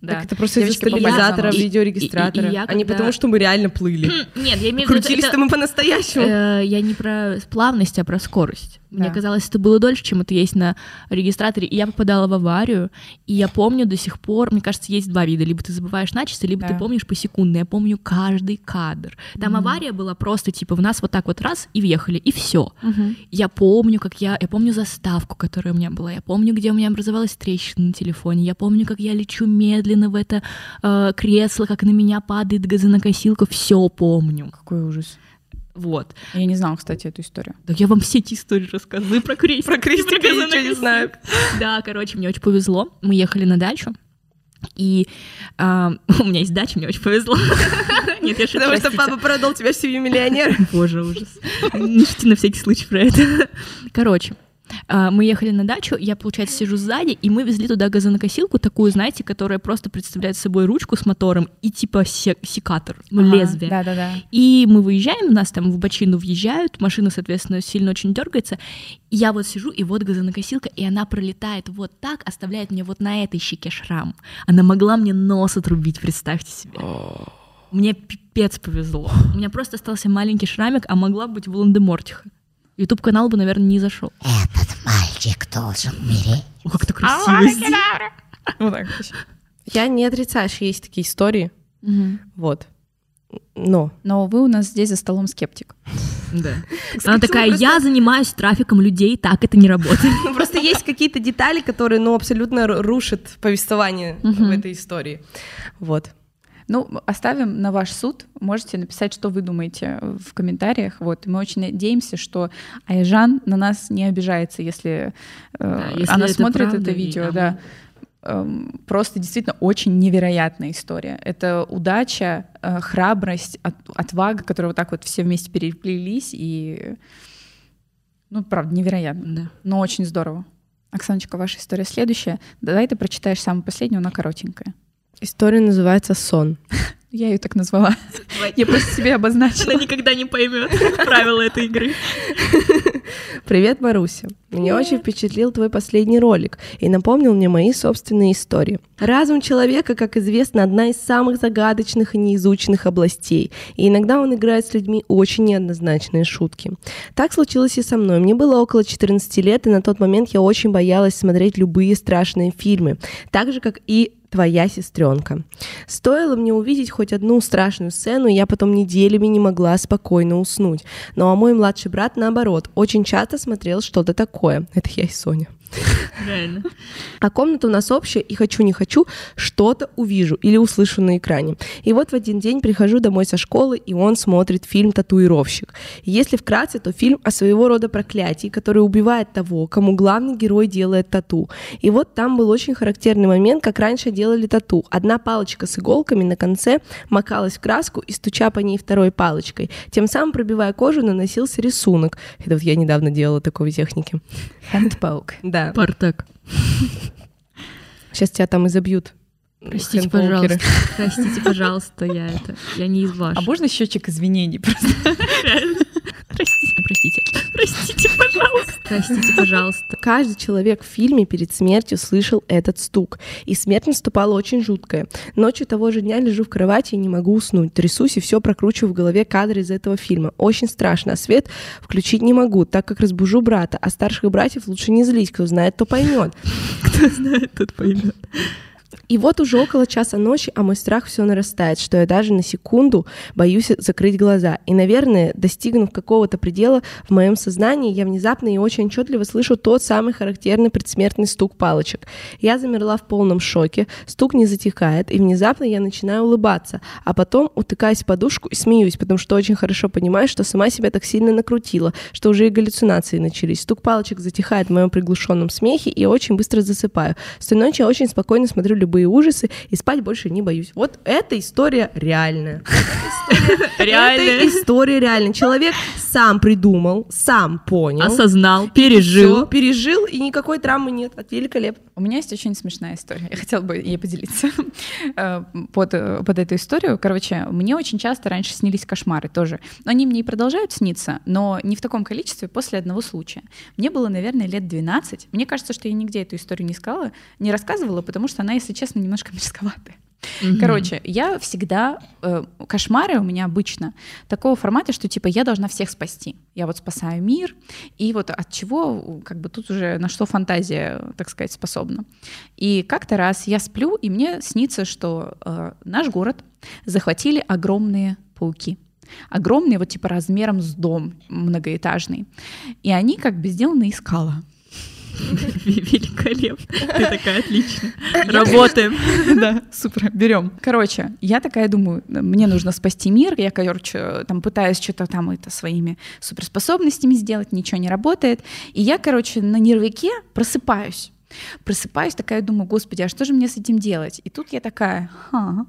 Да. Так это просто из-за стабилизатора. И- видеорегистратора, и- и я а не когда- потому, что мы реально плыли. Нет, я имею в виду... Крутились-то это- мы по-настоящему. Э, Я не про плавность, а про скорость. Мне Да. казалось, это было дольше, чем это есть на регистраторе. И я попадала в аварию, и я помню до сих пор, мне кажется, есть два вида. Либо ты забываешь начисто, либо Да. ты помнишь посекундно. Я помню каждый кадр. Там авария была просто типа в нас вот так вот раз и въехали, и все. Мгм. Я помню, как я, я помню заставку, которая у меня была, я помню, где у меня образовалась трещина на телефоне, я помню, как я лечу медленно в это э, кресло, как на меня падает газонокосилка, все помню. Какой ужас. Вот. Я не знала, кстати, эту историю. Так я вам все эти истории рассказываю про крестик. Про крестик я ничего не знаю. Да, короче, мне очень повезло. Мы ехали на дачу. И а, у меня есть дача, мне очень повезло. Нет, я шучу, Потому что папа продал тебя в семью миллионера. Боже, ужас. Не шути на всякий случай про это. Короче, мы ехали на дачу, я, получается, сижу сзади, и мы везли туда газонокосилку, такую, знаете, которая просто представляет собой ручку с мотором и типа се- секатор, ну, Ага, лезвие. Да-да-да. И мы выезжаем, нас там в бочину въезжают, машина, соответственно, сильно очень дергается. И я вот сижу, и вот газонокосилка, и она пролетает вот так, оставляет мне вот на этой щеке шрам. Она могла мне нос отрубить, представьте себе. Мне пипец повезло. У меня просто остался маленький шрамик, а могла быть Волан-де-Мортиха. Ютуб канал бы, наверное, не зашел. Этот мальчик должен умереть. О, как это красиво сделано. Вот так. Я не отрицаю, что есть такие истории. Вот. Но. Но вы у нас здесь за столом скептик. Да. Она такая, я занимаюсь трафиком людей, так это не работает. Ну, просто есть какие-то детали, которые, ну, абсолютно ру- рушат повествование в этой истории. Вот. Ну, оставим на ваш суд. Можете написать, что вы думаете в комментариях. Вот. Мы очень надеемся, что Айжан на нас не обижается, если, э, Да, если она это смотрит правда, это видео. Да. Эм, Просто действительно очень невероятная история. Это удача, э, храбрость, от- отвага, которые вот так вот все вместе переплелись. И, ну, правда, невероятно. Да. Но очень здорово. Оксаночка, ваша история следующая. Давай ты прочитаешь самую последнюю, она коротенькая. История называется «Сон». Я ее так назвала. Я просто себе обозначила. Она никогда не поймет правила этой игры. Привет, Маруся. Меня очень впечатлил твой последний ролик и напомнил мне мои собственные истории. Разум человека, как известно, одна из самых загадочных и неизученных областей, и иногда он играет с людьми очень неоднозначные шутки. Так случилось и со мной. Мне было около 14 лет, и на тот момент я очень боялась смотреть любые страшные фильмы, так же, как и твоя сестренка. Стоило мне увидеть хоть одну страшную сцену, я потом неделями не могла спокойно уснуть. Ну а мой младший брат, наоборот, очень часто смотрел что-то такое. Это я и Соня. Реально. А комната у нас общая, и хочу не хочу, что-то увижу или услышу на экране. И вот в один день прихожу домой со школы, и он смотрит фильм «Татуировщик». Если вкратце, то фильм о своего рода проклятии, который убивает того, кому главный герой делает тату. И вот там был очень характерный момент, как раньше делали тату. Одна палочка с иголками на конце макалась в краску и, стуча по ней второй палочкой, тем самым пробивая кожу, наносился рисунок. Это вот я недавно делала такой техники. Handpoke. Да. Партак. Сейчас тебя там изобьют. Простите, пожалуйста. Простите, пожалуйста, я это. Я не из А ваших. можно счетчик извинений просто? Простите, простите. Простите, пожалуйста. Простите, пожалуйста. Каждый человек в фильме перед смертью слышал этот стук, и смерть наступала очень жуткая. Ночью того же дня лежу в кровати и не могу уснуть, трясусь и все прокручиваю в голове кадры из этого фильма. Очень страшно, а свет включить не могу, так как разбужу брата, а старших братьев лучше не злить, кто знает, то поймет. Кто знает, тот поймет. И вот уже около часа ночи, а мой страх все нарастает, что я даже на секунду боюсь закрыть глаза. И, наверное, достигнув какого-то предела в моем сознании, я внезапно и очень отчетливо слышу тот самый характерный предсмертный стук палочек. Я замерла в полном шоке, стук не затихает, и внезапно я начинаю улыбаться, а потом утыкаюсь в подушку и смеюсь, потому что очень хорошо понимаю, что сама себя так сильно накрутила, что уже и галлюцинации начались. Стук палочек затихает в моем приглушенном смехе, и очень быстро засыпаю. С той ночи я очень спокойно смотрю любые ужасы и спать больше не боюсь. Вот эта история реальная. Это история реальная. Человек сам придумал, сам понял. Осознал, пережил. пережил, и никакой травмы нет. Великолепно. У меня есть очень смешная история. Я хотела бы ей поделиться э, под, э, под эту историю. Короче, мне очень часто раньше снились кошмары тоже. Но они мне и продолжают сниться, но не в таком количестве после одного случая. Мне было, наверное, лет 12. Мне кажется, что я нигде эту историю не сказала, не рассказывала, потому что она, если честно, немножко мерзковатая. Короче, я всегда э, кошмары у меня обычно такого формата, что типа я должна всех спасти. Я вот спасаю мир, и вот от чего как бы тут уже на что фантазия, так сказать, способна. И как-то раз я сплю, и мне снится, что э, наш город захватили огромные пауки. Огромные, вот типа размером с дом многоэтажный. И они как бы сделаны из скала. Великолепно. Ты такая отлично. Работаем. Да, супер, берем. Короче, я такая думаю, мне нужно спасти мир, я, короче, там пытаюсь что-то там это своими суперспособностями сделать, ничего не работает. И я, короче, на нервике просыпаюсь. Просыпаюсь, такая думаю, господи, а что же мне с этим делать? И тут я такая, ха,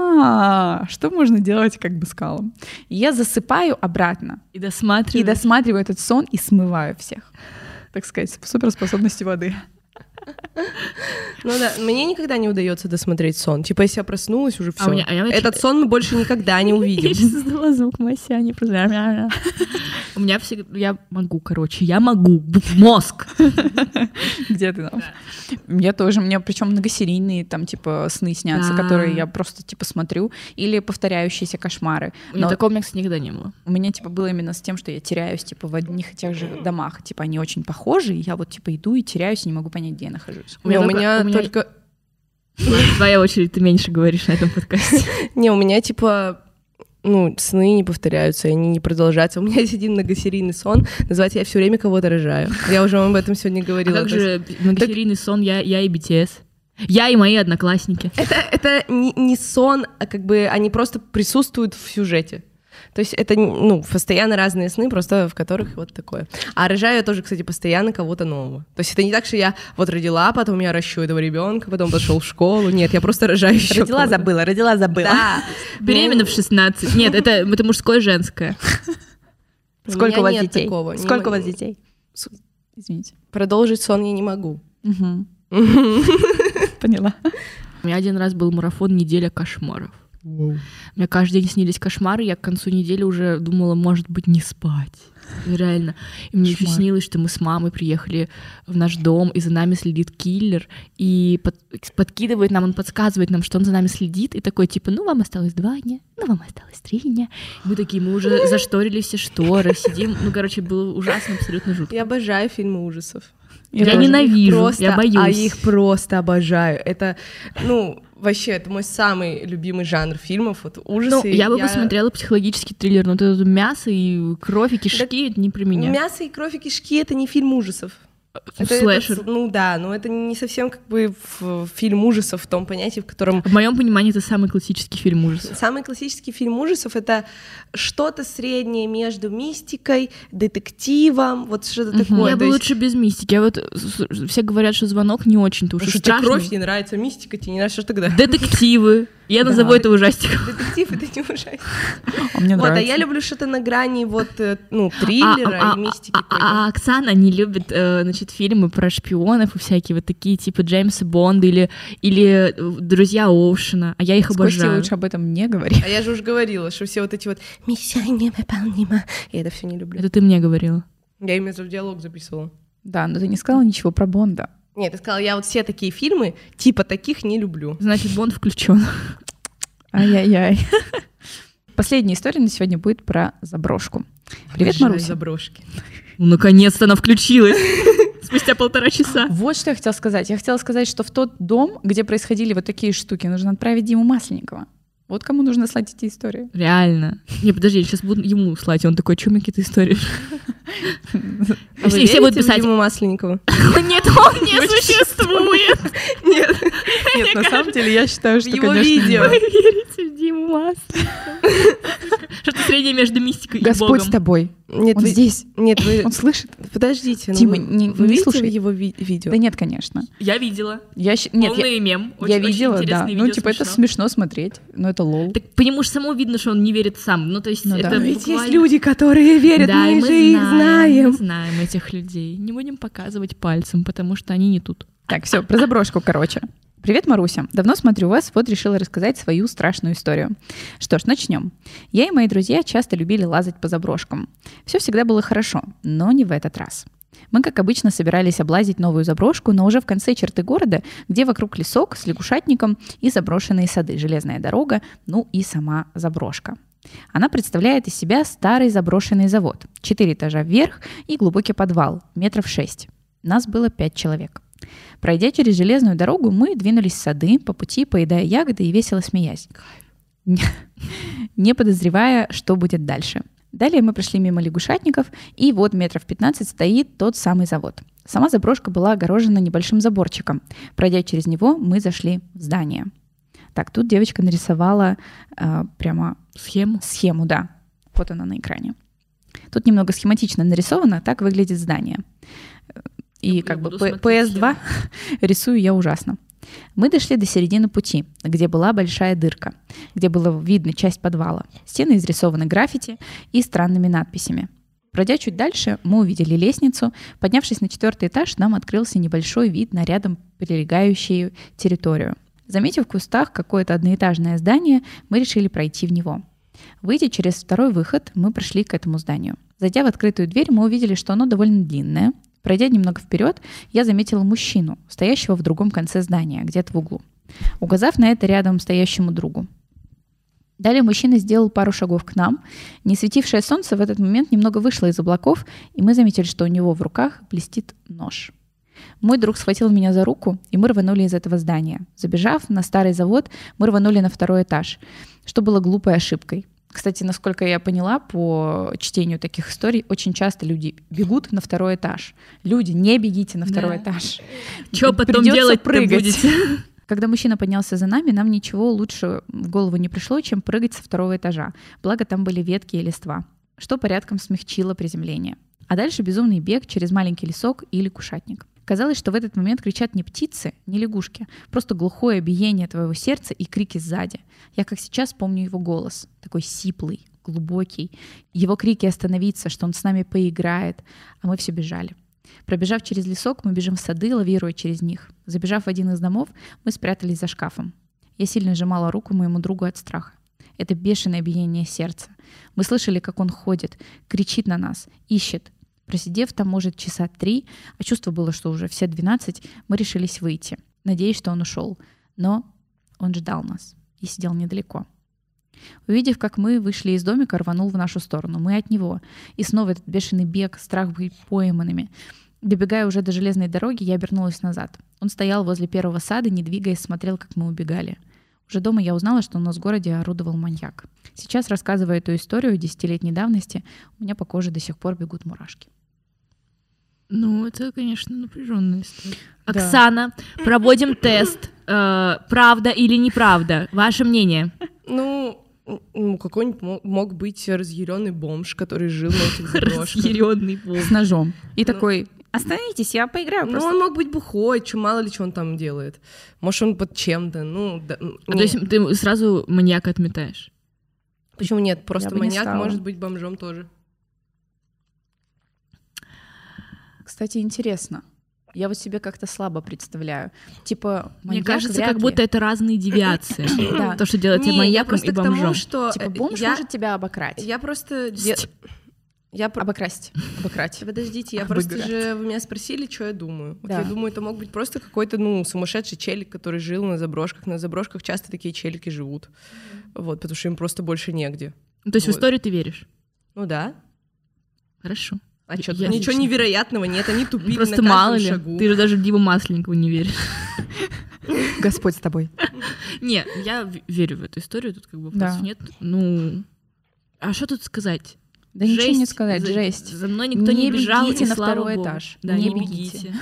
а, что можно делать как бы скалом? И я засыпаю обратно И и досматривай. досматриваю этот сон и смываю всех. Так сказать, суперспособности воды. Ну да, мне никогда не удается досмотреть сон. Типа, если я проснулась, уже все. а я вообще- Этот сон мы больше никогда не Я увидим. сейчас создала звук Масяни. У меня всегда... Я могу, короче, я могу. Мозг. Где ты там? Мне тоже, мне причем многосерийные там типа сны снятся, которые я просто типа смотрю, или повторяющиеся кошмары. Но такого у меня, кстати, никогда не было. у меня типа было именно с тем, что я теряюсь типа в одних и тех же домах, типа они очень похожи, и я вот типа иду и теряюсь, и не могу понять, где я нахожусь. У только- меня у меня- только... Твоя очередь, ты меньше говоришь на этом подкасте. Не, у меня типа ну, сны не повторяются, они не продолжаются. У меня есть один многосерийный сон, называется «Я все время кого-то рожаю». Я уже вам об этом сегодня А говорила. как То есть же многосерийный сон «Я я и BTS»? Я и мои одноклассники. Это, это не, не сон, а как бы они просто присутствуют в сюжете. То есть это, ну, постоянно разные сны, просто в которых вот такое. А рожаю я тоже, кстати, постоянно кого-то нового. То есть это не так, что я вот родила, потом я ращу этого ребенка, потом пошел в школу. Нет, я просто рожаю еще Родила, забыла, родила, забыла. Да. Беременна в 16. Нет, это, это мужское и женское. Сколько у вас детей? такого, Сколько у вас детей? Извините. Продолжить сон я не могу. Поняла. У меня один раз был марафон «Неделя кошмаров». Мне каждый день снились кошмары, я к концу недели уже думала, может быть, не спать. Реально. И мне еще снилось, что мы с мамой приехали в наш дом, и за нами следит киллер, и под- подкидывает нам, он подсказывает нам, что он за нами следит, и такой, типа, ну, вам осталось два дня, ну, вам осталось три дня. Мы такие, мы уже зашторили все шторы, сидим. Ну, короче, было ужасно, абсолютно жутко. Я обожаю фильмы ужасов. Я, тоже. ненавижу, Просто, я боюсь. А их просто обожаю. Это, ну, вообще, это мой самый любимый жанр фильмов. Вот Ну, ужасы. я бы посмотрела психологический триллер, но вот это мясо и кровь и кишки, это не про меня. Мясо и кровь и кишки — это не фильм ужасов. Это, это слэшер. с- ну да, но это не совсем как бы в- фильм ужасов в том понятии, в котором В моем понимании это самый классический фильм ужасов. Самый классический фильм ужасов это что-то среднее между мистикой, детективом, вот что-то такое. Я То бы есть- лучше без мистики. А вот все говорят, что звонок не очень-то уж Потому и что тебе страшный. кровь не нравится, мистика тебе не нравится, что тогда? Детективы. Я Да. назову это ужастиком. Детектив это не ужасно. А мне Вот, а нравится. я люблю что-то на грани вот, э, ну, триллера А- а- и мистики. а- а- а Оксана не любит, э, значит, фильмы про шпионов и всякие вот такие, типа Джеймса Бонда или, или э, Друзья Оушена, а я их С Костей обожаю. лучше об этом не говори. А я же уже говорила, что все вот эти вот «Миссия невыполнима». Я это все не люблю. Это ты мне говорила. Я именно в диалог записывала. Да, но ты не сказала ничего про Бонда. Нет, ты сказала, я вот все такие фильмы, типа таких не люблю. Значит, Бонд включен. Ай-яй-яй. Последняя история на сегодня будет про заброшку. Привет, Обожаю Маруся. заброшки. Ну, наконец-то она включилась. Спустя полтора часа. Вот что я хотела сказать. Я хотела сказать, что в тот дом, где происходили вот такие штуки, нужно отправить Диму Масленникова. Вот кому нужно слать эти истории. Реально. Не, подожди, я сейчас буду ему слать. Он такой, мне какие-то истории? А вы Все, будут писать. Диму Масленникова? Нет, он не существует. Нет. Нет, на самом деле я считаю, что, его конечно, видео. нет. Вы верите в Диму Масленникова? Что-то среднее между мистикой и Господь Богом. с тобой. Нет, Он вы- здесь. Нет, вы... Он слышит. Подождите, ну Дима, вы- не- вы не слушай. его ви- видео? Да нет, конечно. Я видела. Я щ- Нет, я, Полный мем. я очень видела, да. Ну, видео, типа, это смешно. смешно смотреть. Но это лол. Так по нему же само видно, что он не верит сам. Ну, то есть, Ну да. это Но Ведь есть буквально- люди, которые верят, да, и мы мы же их знаем, знаем. мы знаем этих людей. Не будем показывать пальцем, потому что они не тут. Так, все, про заброшку, короче. Привет, Маруся. Давно смотрю вас, вот решила рассказать свою страшную историю. Что ж, начнем. Я и мои друзья часто любили лазать по заброшкам. Все всегда было хорошо, но не в этот раз. Мы, как обычно, собирались облазить новую заброшку, но уже в конце черты города, где вокруг лесок с лягушатником и заброшенные сады, железная дорога, ну и сама заброшка. Она представляет из себя старый заброшенный завод. Четыре этажа вверх и глубокий подвал, метров шесть. Нас было пять человек. Пройдя через железную дорогу, мы двинулись в сады, по пути поедая ягоды и весело смеясь. Не- подозревая, что будет дальше. Далее мы прошли мимо лягушатников, и вот метров 15 стоит тот самый завод. Сама заброшка была огорожена небольшим заборчиком. Пройдя через него, мы зашли в здание. Так, тут девочка нарисовала э, прямо Схему. схему, да. Вот она на экране. Тут немного схематично нарисовано, так выглядит здание. И Я как бы буду П- смотреть PS2 рисую я ужасно. Мы дошли до середины пути, где была большая дырка, где было видно часть подвала. Стены изрисованы граффити и странными надписями. Пройдя чуть дальше, мы увидели лестницу. Поднявшись на четвертый этаж, нам открылся небольшой вид на рядом прилегающую территорию. Заметив в кустах какое-то одноэтажное здание, мы решили пройти в него. Выйдя через второй выход, мы прошли к этому зданию. Зайдя в открытую дверь, мы увидели, что оно довольно длинное. Пройдя немного вперед, я заметила мужчину, стоящего в другом конце здания, где-то в углу, указав на это рядом стоящему другу. Далее мужчина сделал пару шагов к нам. Не светившее солнце в этот момент немного вышло из облаков, и мы заметили, что у него в руках блестит нож. Мой друг схватил меня за руку, и мы рванули из этого здания. Забежав на старый завод, мы рванули на второй этаж, что было глупой ошибкой. Кстати, насколько я поняла по чтению таких историй, очень часто люди бегут на второй этаж. Люди, не бегите на второй Да. этаж. Что потом делать прыгать. будете? Когда мужчина поднялся за нами, нам ничего лучше в голову не пришло, чем прыгать со второго этажа. Благо там были ветки и листва, что порядком смягчило приземление. А дальше безумный бег через маленький лесок или кушатник. Казалось, что в этот момент кричат не птицы, не лягушки, просто глухое биение твоего сердца и крики сзади. Я как сейчас помню его голос, такой сиплый, глубокий. Его крики остановиться, что он с нами поиграет, а мы все бежали. Пробежав через лесок, мы бежим в сады, лавируя через них. Забежав в один из домов, мы спрятались за шкафом. Я сильно сжимала руку моему другу от страха. Это бешеное биение сердца. Мы слышали, как он ходит, кричит на нас, ищет. Просидев там, может, часа три, а чувство было, что уже все 12, мы решились выйти, надеясь, что он ушел. Но он ждал нас и сидел недалеко. Увидев, как мы вышли из домика, рванул в нашу сторону. Мы от него. И снова этот бешеный бег, страх быть пойманными. Добегая уже до железной дороги, я обернулась назад. Он стоял возле первого сада, не двигаясь, смотрел, как мы убегали. Уже дома я узнала, что у нас в городе орудовал маньяк. Сейчас, рассказывая эту историю десятилетней давности, у меня по коже до сих пор бегут мурашки. Ну, это, конечно, напряженная история. Да. Оксана, проводим тест. Э, Правда или неправда? Ваше мнение? Ну, ну, какой-нибудь мо- мог быть разъяренный бомж, который жил на этих заброшках. Разъяренный волк. С ножом. И Ну. такой, остановитесь, я поиграю Ну, просто. он мог быть бухой, чё, мало ли что он там делает. Может, он под чем-то, ну... да, А То не. есть ты сразу маньяка отметаешь? Почему нет? Просто не маньяк стала. может быть бомжом тоже. Кстати, интересно. Я вот себе как-то слабо представляю. Типа, Мне кажется, как ли. будто это разные девиации. Да. То, что делает тебя я маньяком просто и тому, бомжом. что Типа, э, бомж я, может тебя обокрасть. я просто... Я про- Обокрасть. Обокрасть. Подождите, я просто Обыграть. же вы меня спросили, что я думаю. Вот Да. я думаю, это мог быть просто какой-то, ну, сумасшедший челик, который жил на заброшках. На заброшках часто такие челики живут. Вот, потому что им просто больше негде. Ну, То есть в Вот. историю ты веришь? Ну да. Хорошо. А что, Я ничего лично- невероятного нет, они тупили Просто на каждом мало ли. шагу. Ты же даже в Диву Масленникову не веришь. Господь с тобой. Не, я верю в эту историю, тут как бы Да. вопросов нет. Ну, а что тут сказать? Да ничего не Жесть. сказать, За- жесть. За мной никто не, Не бежал, бегите и на второй богу. этаж. Да, Не не, бегите. бегите.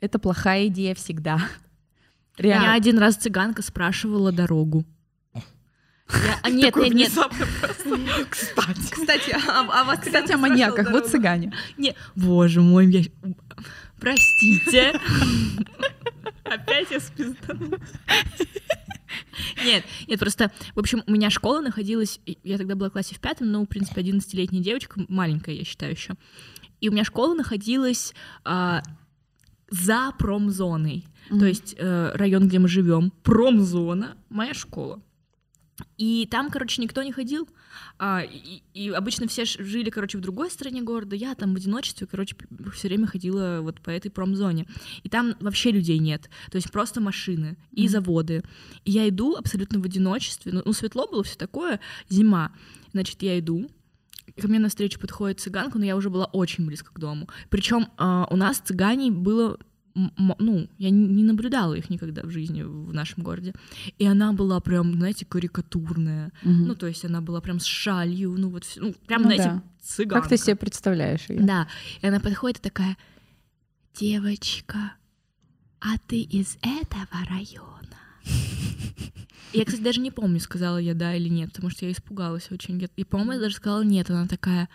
Это плохая идея всегда. Меня Реально. один раз цыганка спрашивала дорогу. Я- а нет, нет, нет, Кстати. Кстати, а, а вас Кстати, о маньяках. Вот цыгане. не, боже мой, я... Простите. Опять я спизданула. Нет, нет, просто, в общем, у меня школа находилась, я тогда была в классе в пятом, ну, в принципе, 11-летняя девочка, маленькая, я считаю еще. И у меня школа находилась а, за промзоной. То есть э, район, где мы живем, промзона, моя школа. И там, короче, никто не ходил. А, и, и обычно все жили, короче, в другой стороне города. Я там в одиночестве, короче, все время ходила вот по этой промзоне. И там вообще людей нет. То есть просто машины и Мгм. заводы. И я иду абсолютно в одиночестве. Ну, ну, светло было все такое, зима. Значит, я иду. Ко мне навстречу подходит цыганка, но я уже была очень близко к дому. Причем у нас цыганей было ну, я не наблюдала их никогда в жизни в нашем городе. И она была прям, знаете, карикатурная. Ну, то есть она была прям с шалью, ну, вот, ну, прям, Ну знаете, да. цыганка. Как ты себе представляешь ее? Да. И она подходит и такая, девочка, а ты из этого района? Я, кстати, даже не помню, сказала я да или нет, потому что я испугалась очень. Я, и, по-моему, я даже сказала нет. Она такая,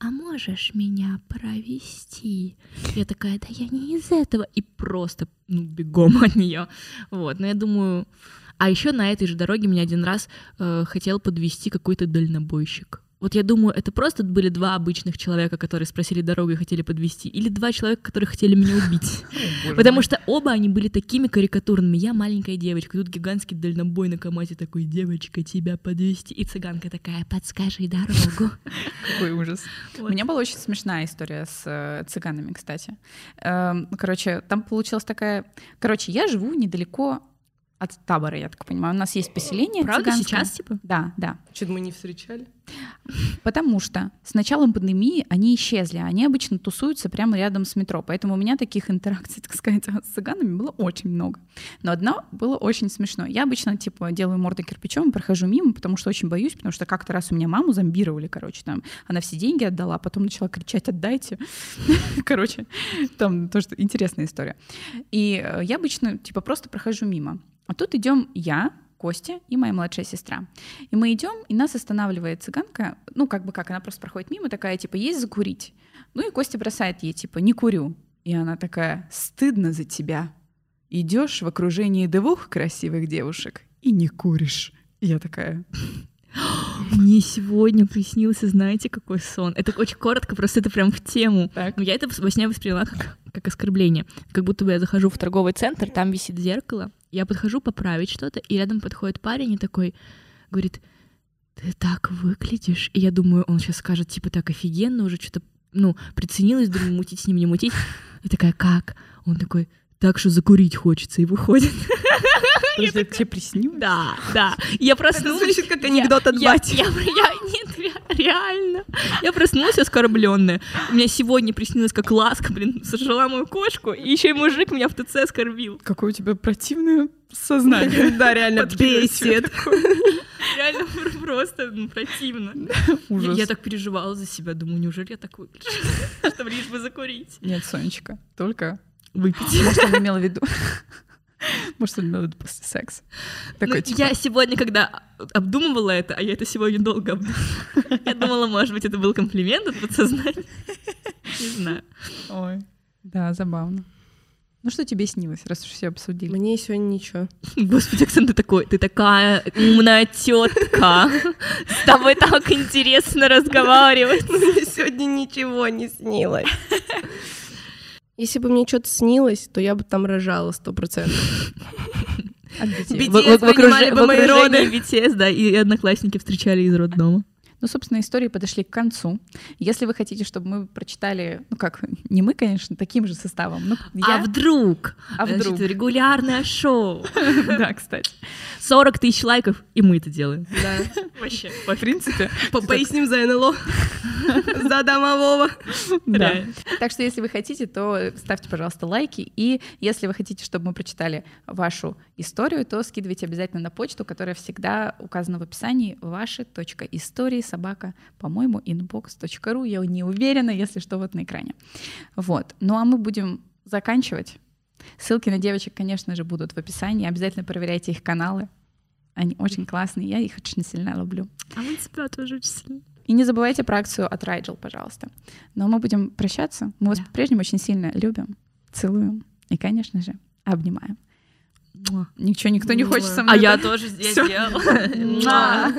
а можешь меня провести? Я такая, да я не из этого. И просто, ну, бегом от нее. Вот, но я думаю... А еще на этой же дороге меня один раз э, хотел подвести какой-то дальнобойщик. Вот я думаю, это просто были два обычных человека, которые спросили дорогу и хотели подвести, или два человека, которые хотели меня убить. Потому что оба они были такими карикатурными. Я маленькая девочка, тут гигантский дальнобой на КамАЗе такой, девочка, тебя подвести. И цыганка такая, подскажи дорогу. Какой ужас. У меня была очень смешная история с э, цыганами, кстати. Эм, Короче, там получилась такая... Короче, я живу недалеко от табора, я так понимаю. У нас есть поселение Правда, цыганское. сейчас, типа? Да, да. Что-то мы не встречали. Потому что с началом пандемии они исчезли. Они обычно тусуются прямо рядом с метро. Поэтому у меня таких интеракций, так сказать, с цыганами было очень много. Но одно было очень смешно. Я обычно, типа, делаю мордой кирпичом и прохожу мимо, потому что очень боюсь, потому что как-то раз у меня маму зомбировали, короче, там. Она все деньги отдала, а потом начала кричать «отдайте». Короче, там тоже интересная история. И э, я обычно, типа, просто прохожу мимо. А тут идем я, Костя и моя младшая сестра. И мы идем, и нас останавливает цыганка, ну, как бы как, она просто проходит мимо, такая, типа, есть закурить? Ну, и Костя бросает ей, типа, не курю. И она такая, стыдно за тебя. Идешь в окружении двух красивых девушек и не куришь. И я такая, Мне сегодня приснился, знаете, какой сон? Это очень коротко, просто это прям в тему. Так. Я это во сне восприняла как, как оскорбление. Как будто бы я захожу в торговый центр, там висит зеркало, я подхожу поправить что-то, и рядом подходит парень и такой говорит, ты так выглядишь. И я думаю, он сейчас скажет, типа, так офигенно, уже что-то, ну, приценилась, думаю, мутить с ним, не мутить. И такая, как? Он такой, так что закурить хочется, и выходит. Подожди, это тебе приснилось? Да, да. Я проснулась. звучит как анекдот от я, бати. Я, я- нет, Ре- Реально. Я проснулась оскорбленная. Мне сегодня приснилось, как ласка, блин, сожрала мою кошку, и еще и мужик меня в ТЦ оскорбил. Какое у тебя противное сознание. Да, реально бесит. Реально просто ну, противно. Ужас. Я так переживала за себя, думаю, неужели я так выгляжу? Чтобы лишь бы закурить. Нет, Сонечка, только... Выпить. Может, он имел в виду... Может, виду после секса. Ну, Такой, типа, Я сегодня, когда обдумывала это, а я это сегодня долго обдумывала, я думала, может быть, это был комплимент от подсознания. Не знаю. ой, да, забавно. Ну что тебе снилось, раз уж все обсудили? Мне сегодня ничего. Господи, Оксана, ты такой, ты такая умная тетка. С тобой так интересно разговаривать. Мне сегодня ничего не снилось. Если бы мне что-то снилось, то я бы там рожала сто процентов. BTS принимали бы мои BTS, да, и одноклассники встречали из роддома. Ну, собственно, истории подошли к концу. Если вы хотите, чтобы мы прочитали, ну как, не мы, конечно, таким же составом, ну, А я, вдруг? А Значит, вдруг? регулярное шоу. да, кстати. 40 тысяч лайков, и мы это делаем. Да. Вообще. В принципе, По- Поясним за НЛО. За домового. да. Так что, если вы хотите, то ставьте, пожалуйста, лайки. И если вы хотите, чтобы мы прочитали вашу историю, то скидывайте обязательно на почту, которая всегда указана в описании. Ваши.истории собака, по-моему, inbox.ru. Я не уверена, если что, вот на экране. Вот. Ну а мы будем заканчивать. Ссылки на девочек, конечно же, будут в описании. Обязательно проверяйте их каналы. Они очень классные, я их очень сильно люблю. А мы тебя тоже очень сильно. И не забывайте про акцию от Райджел, пожалуйста. Но мы будем прощаться. Мы вас Да. по-прежнему очень сильно любим, целуем и, конечно же, обнимаем. Ничего, никто не хочет со мной. А я тоже здесь. Муа.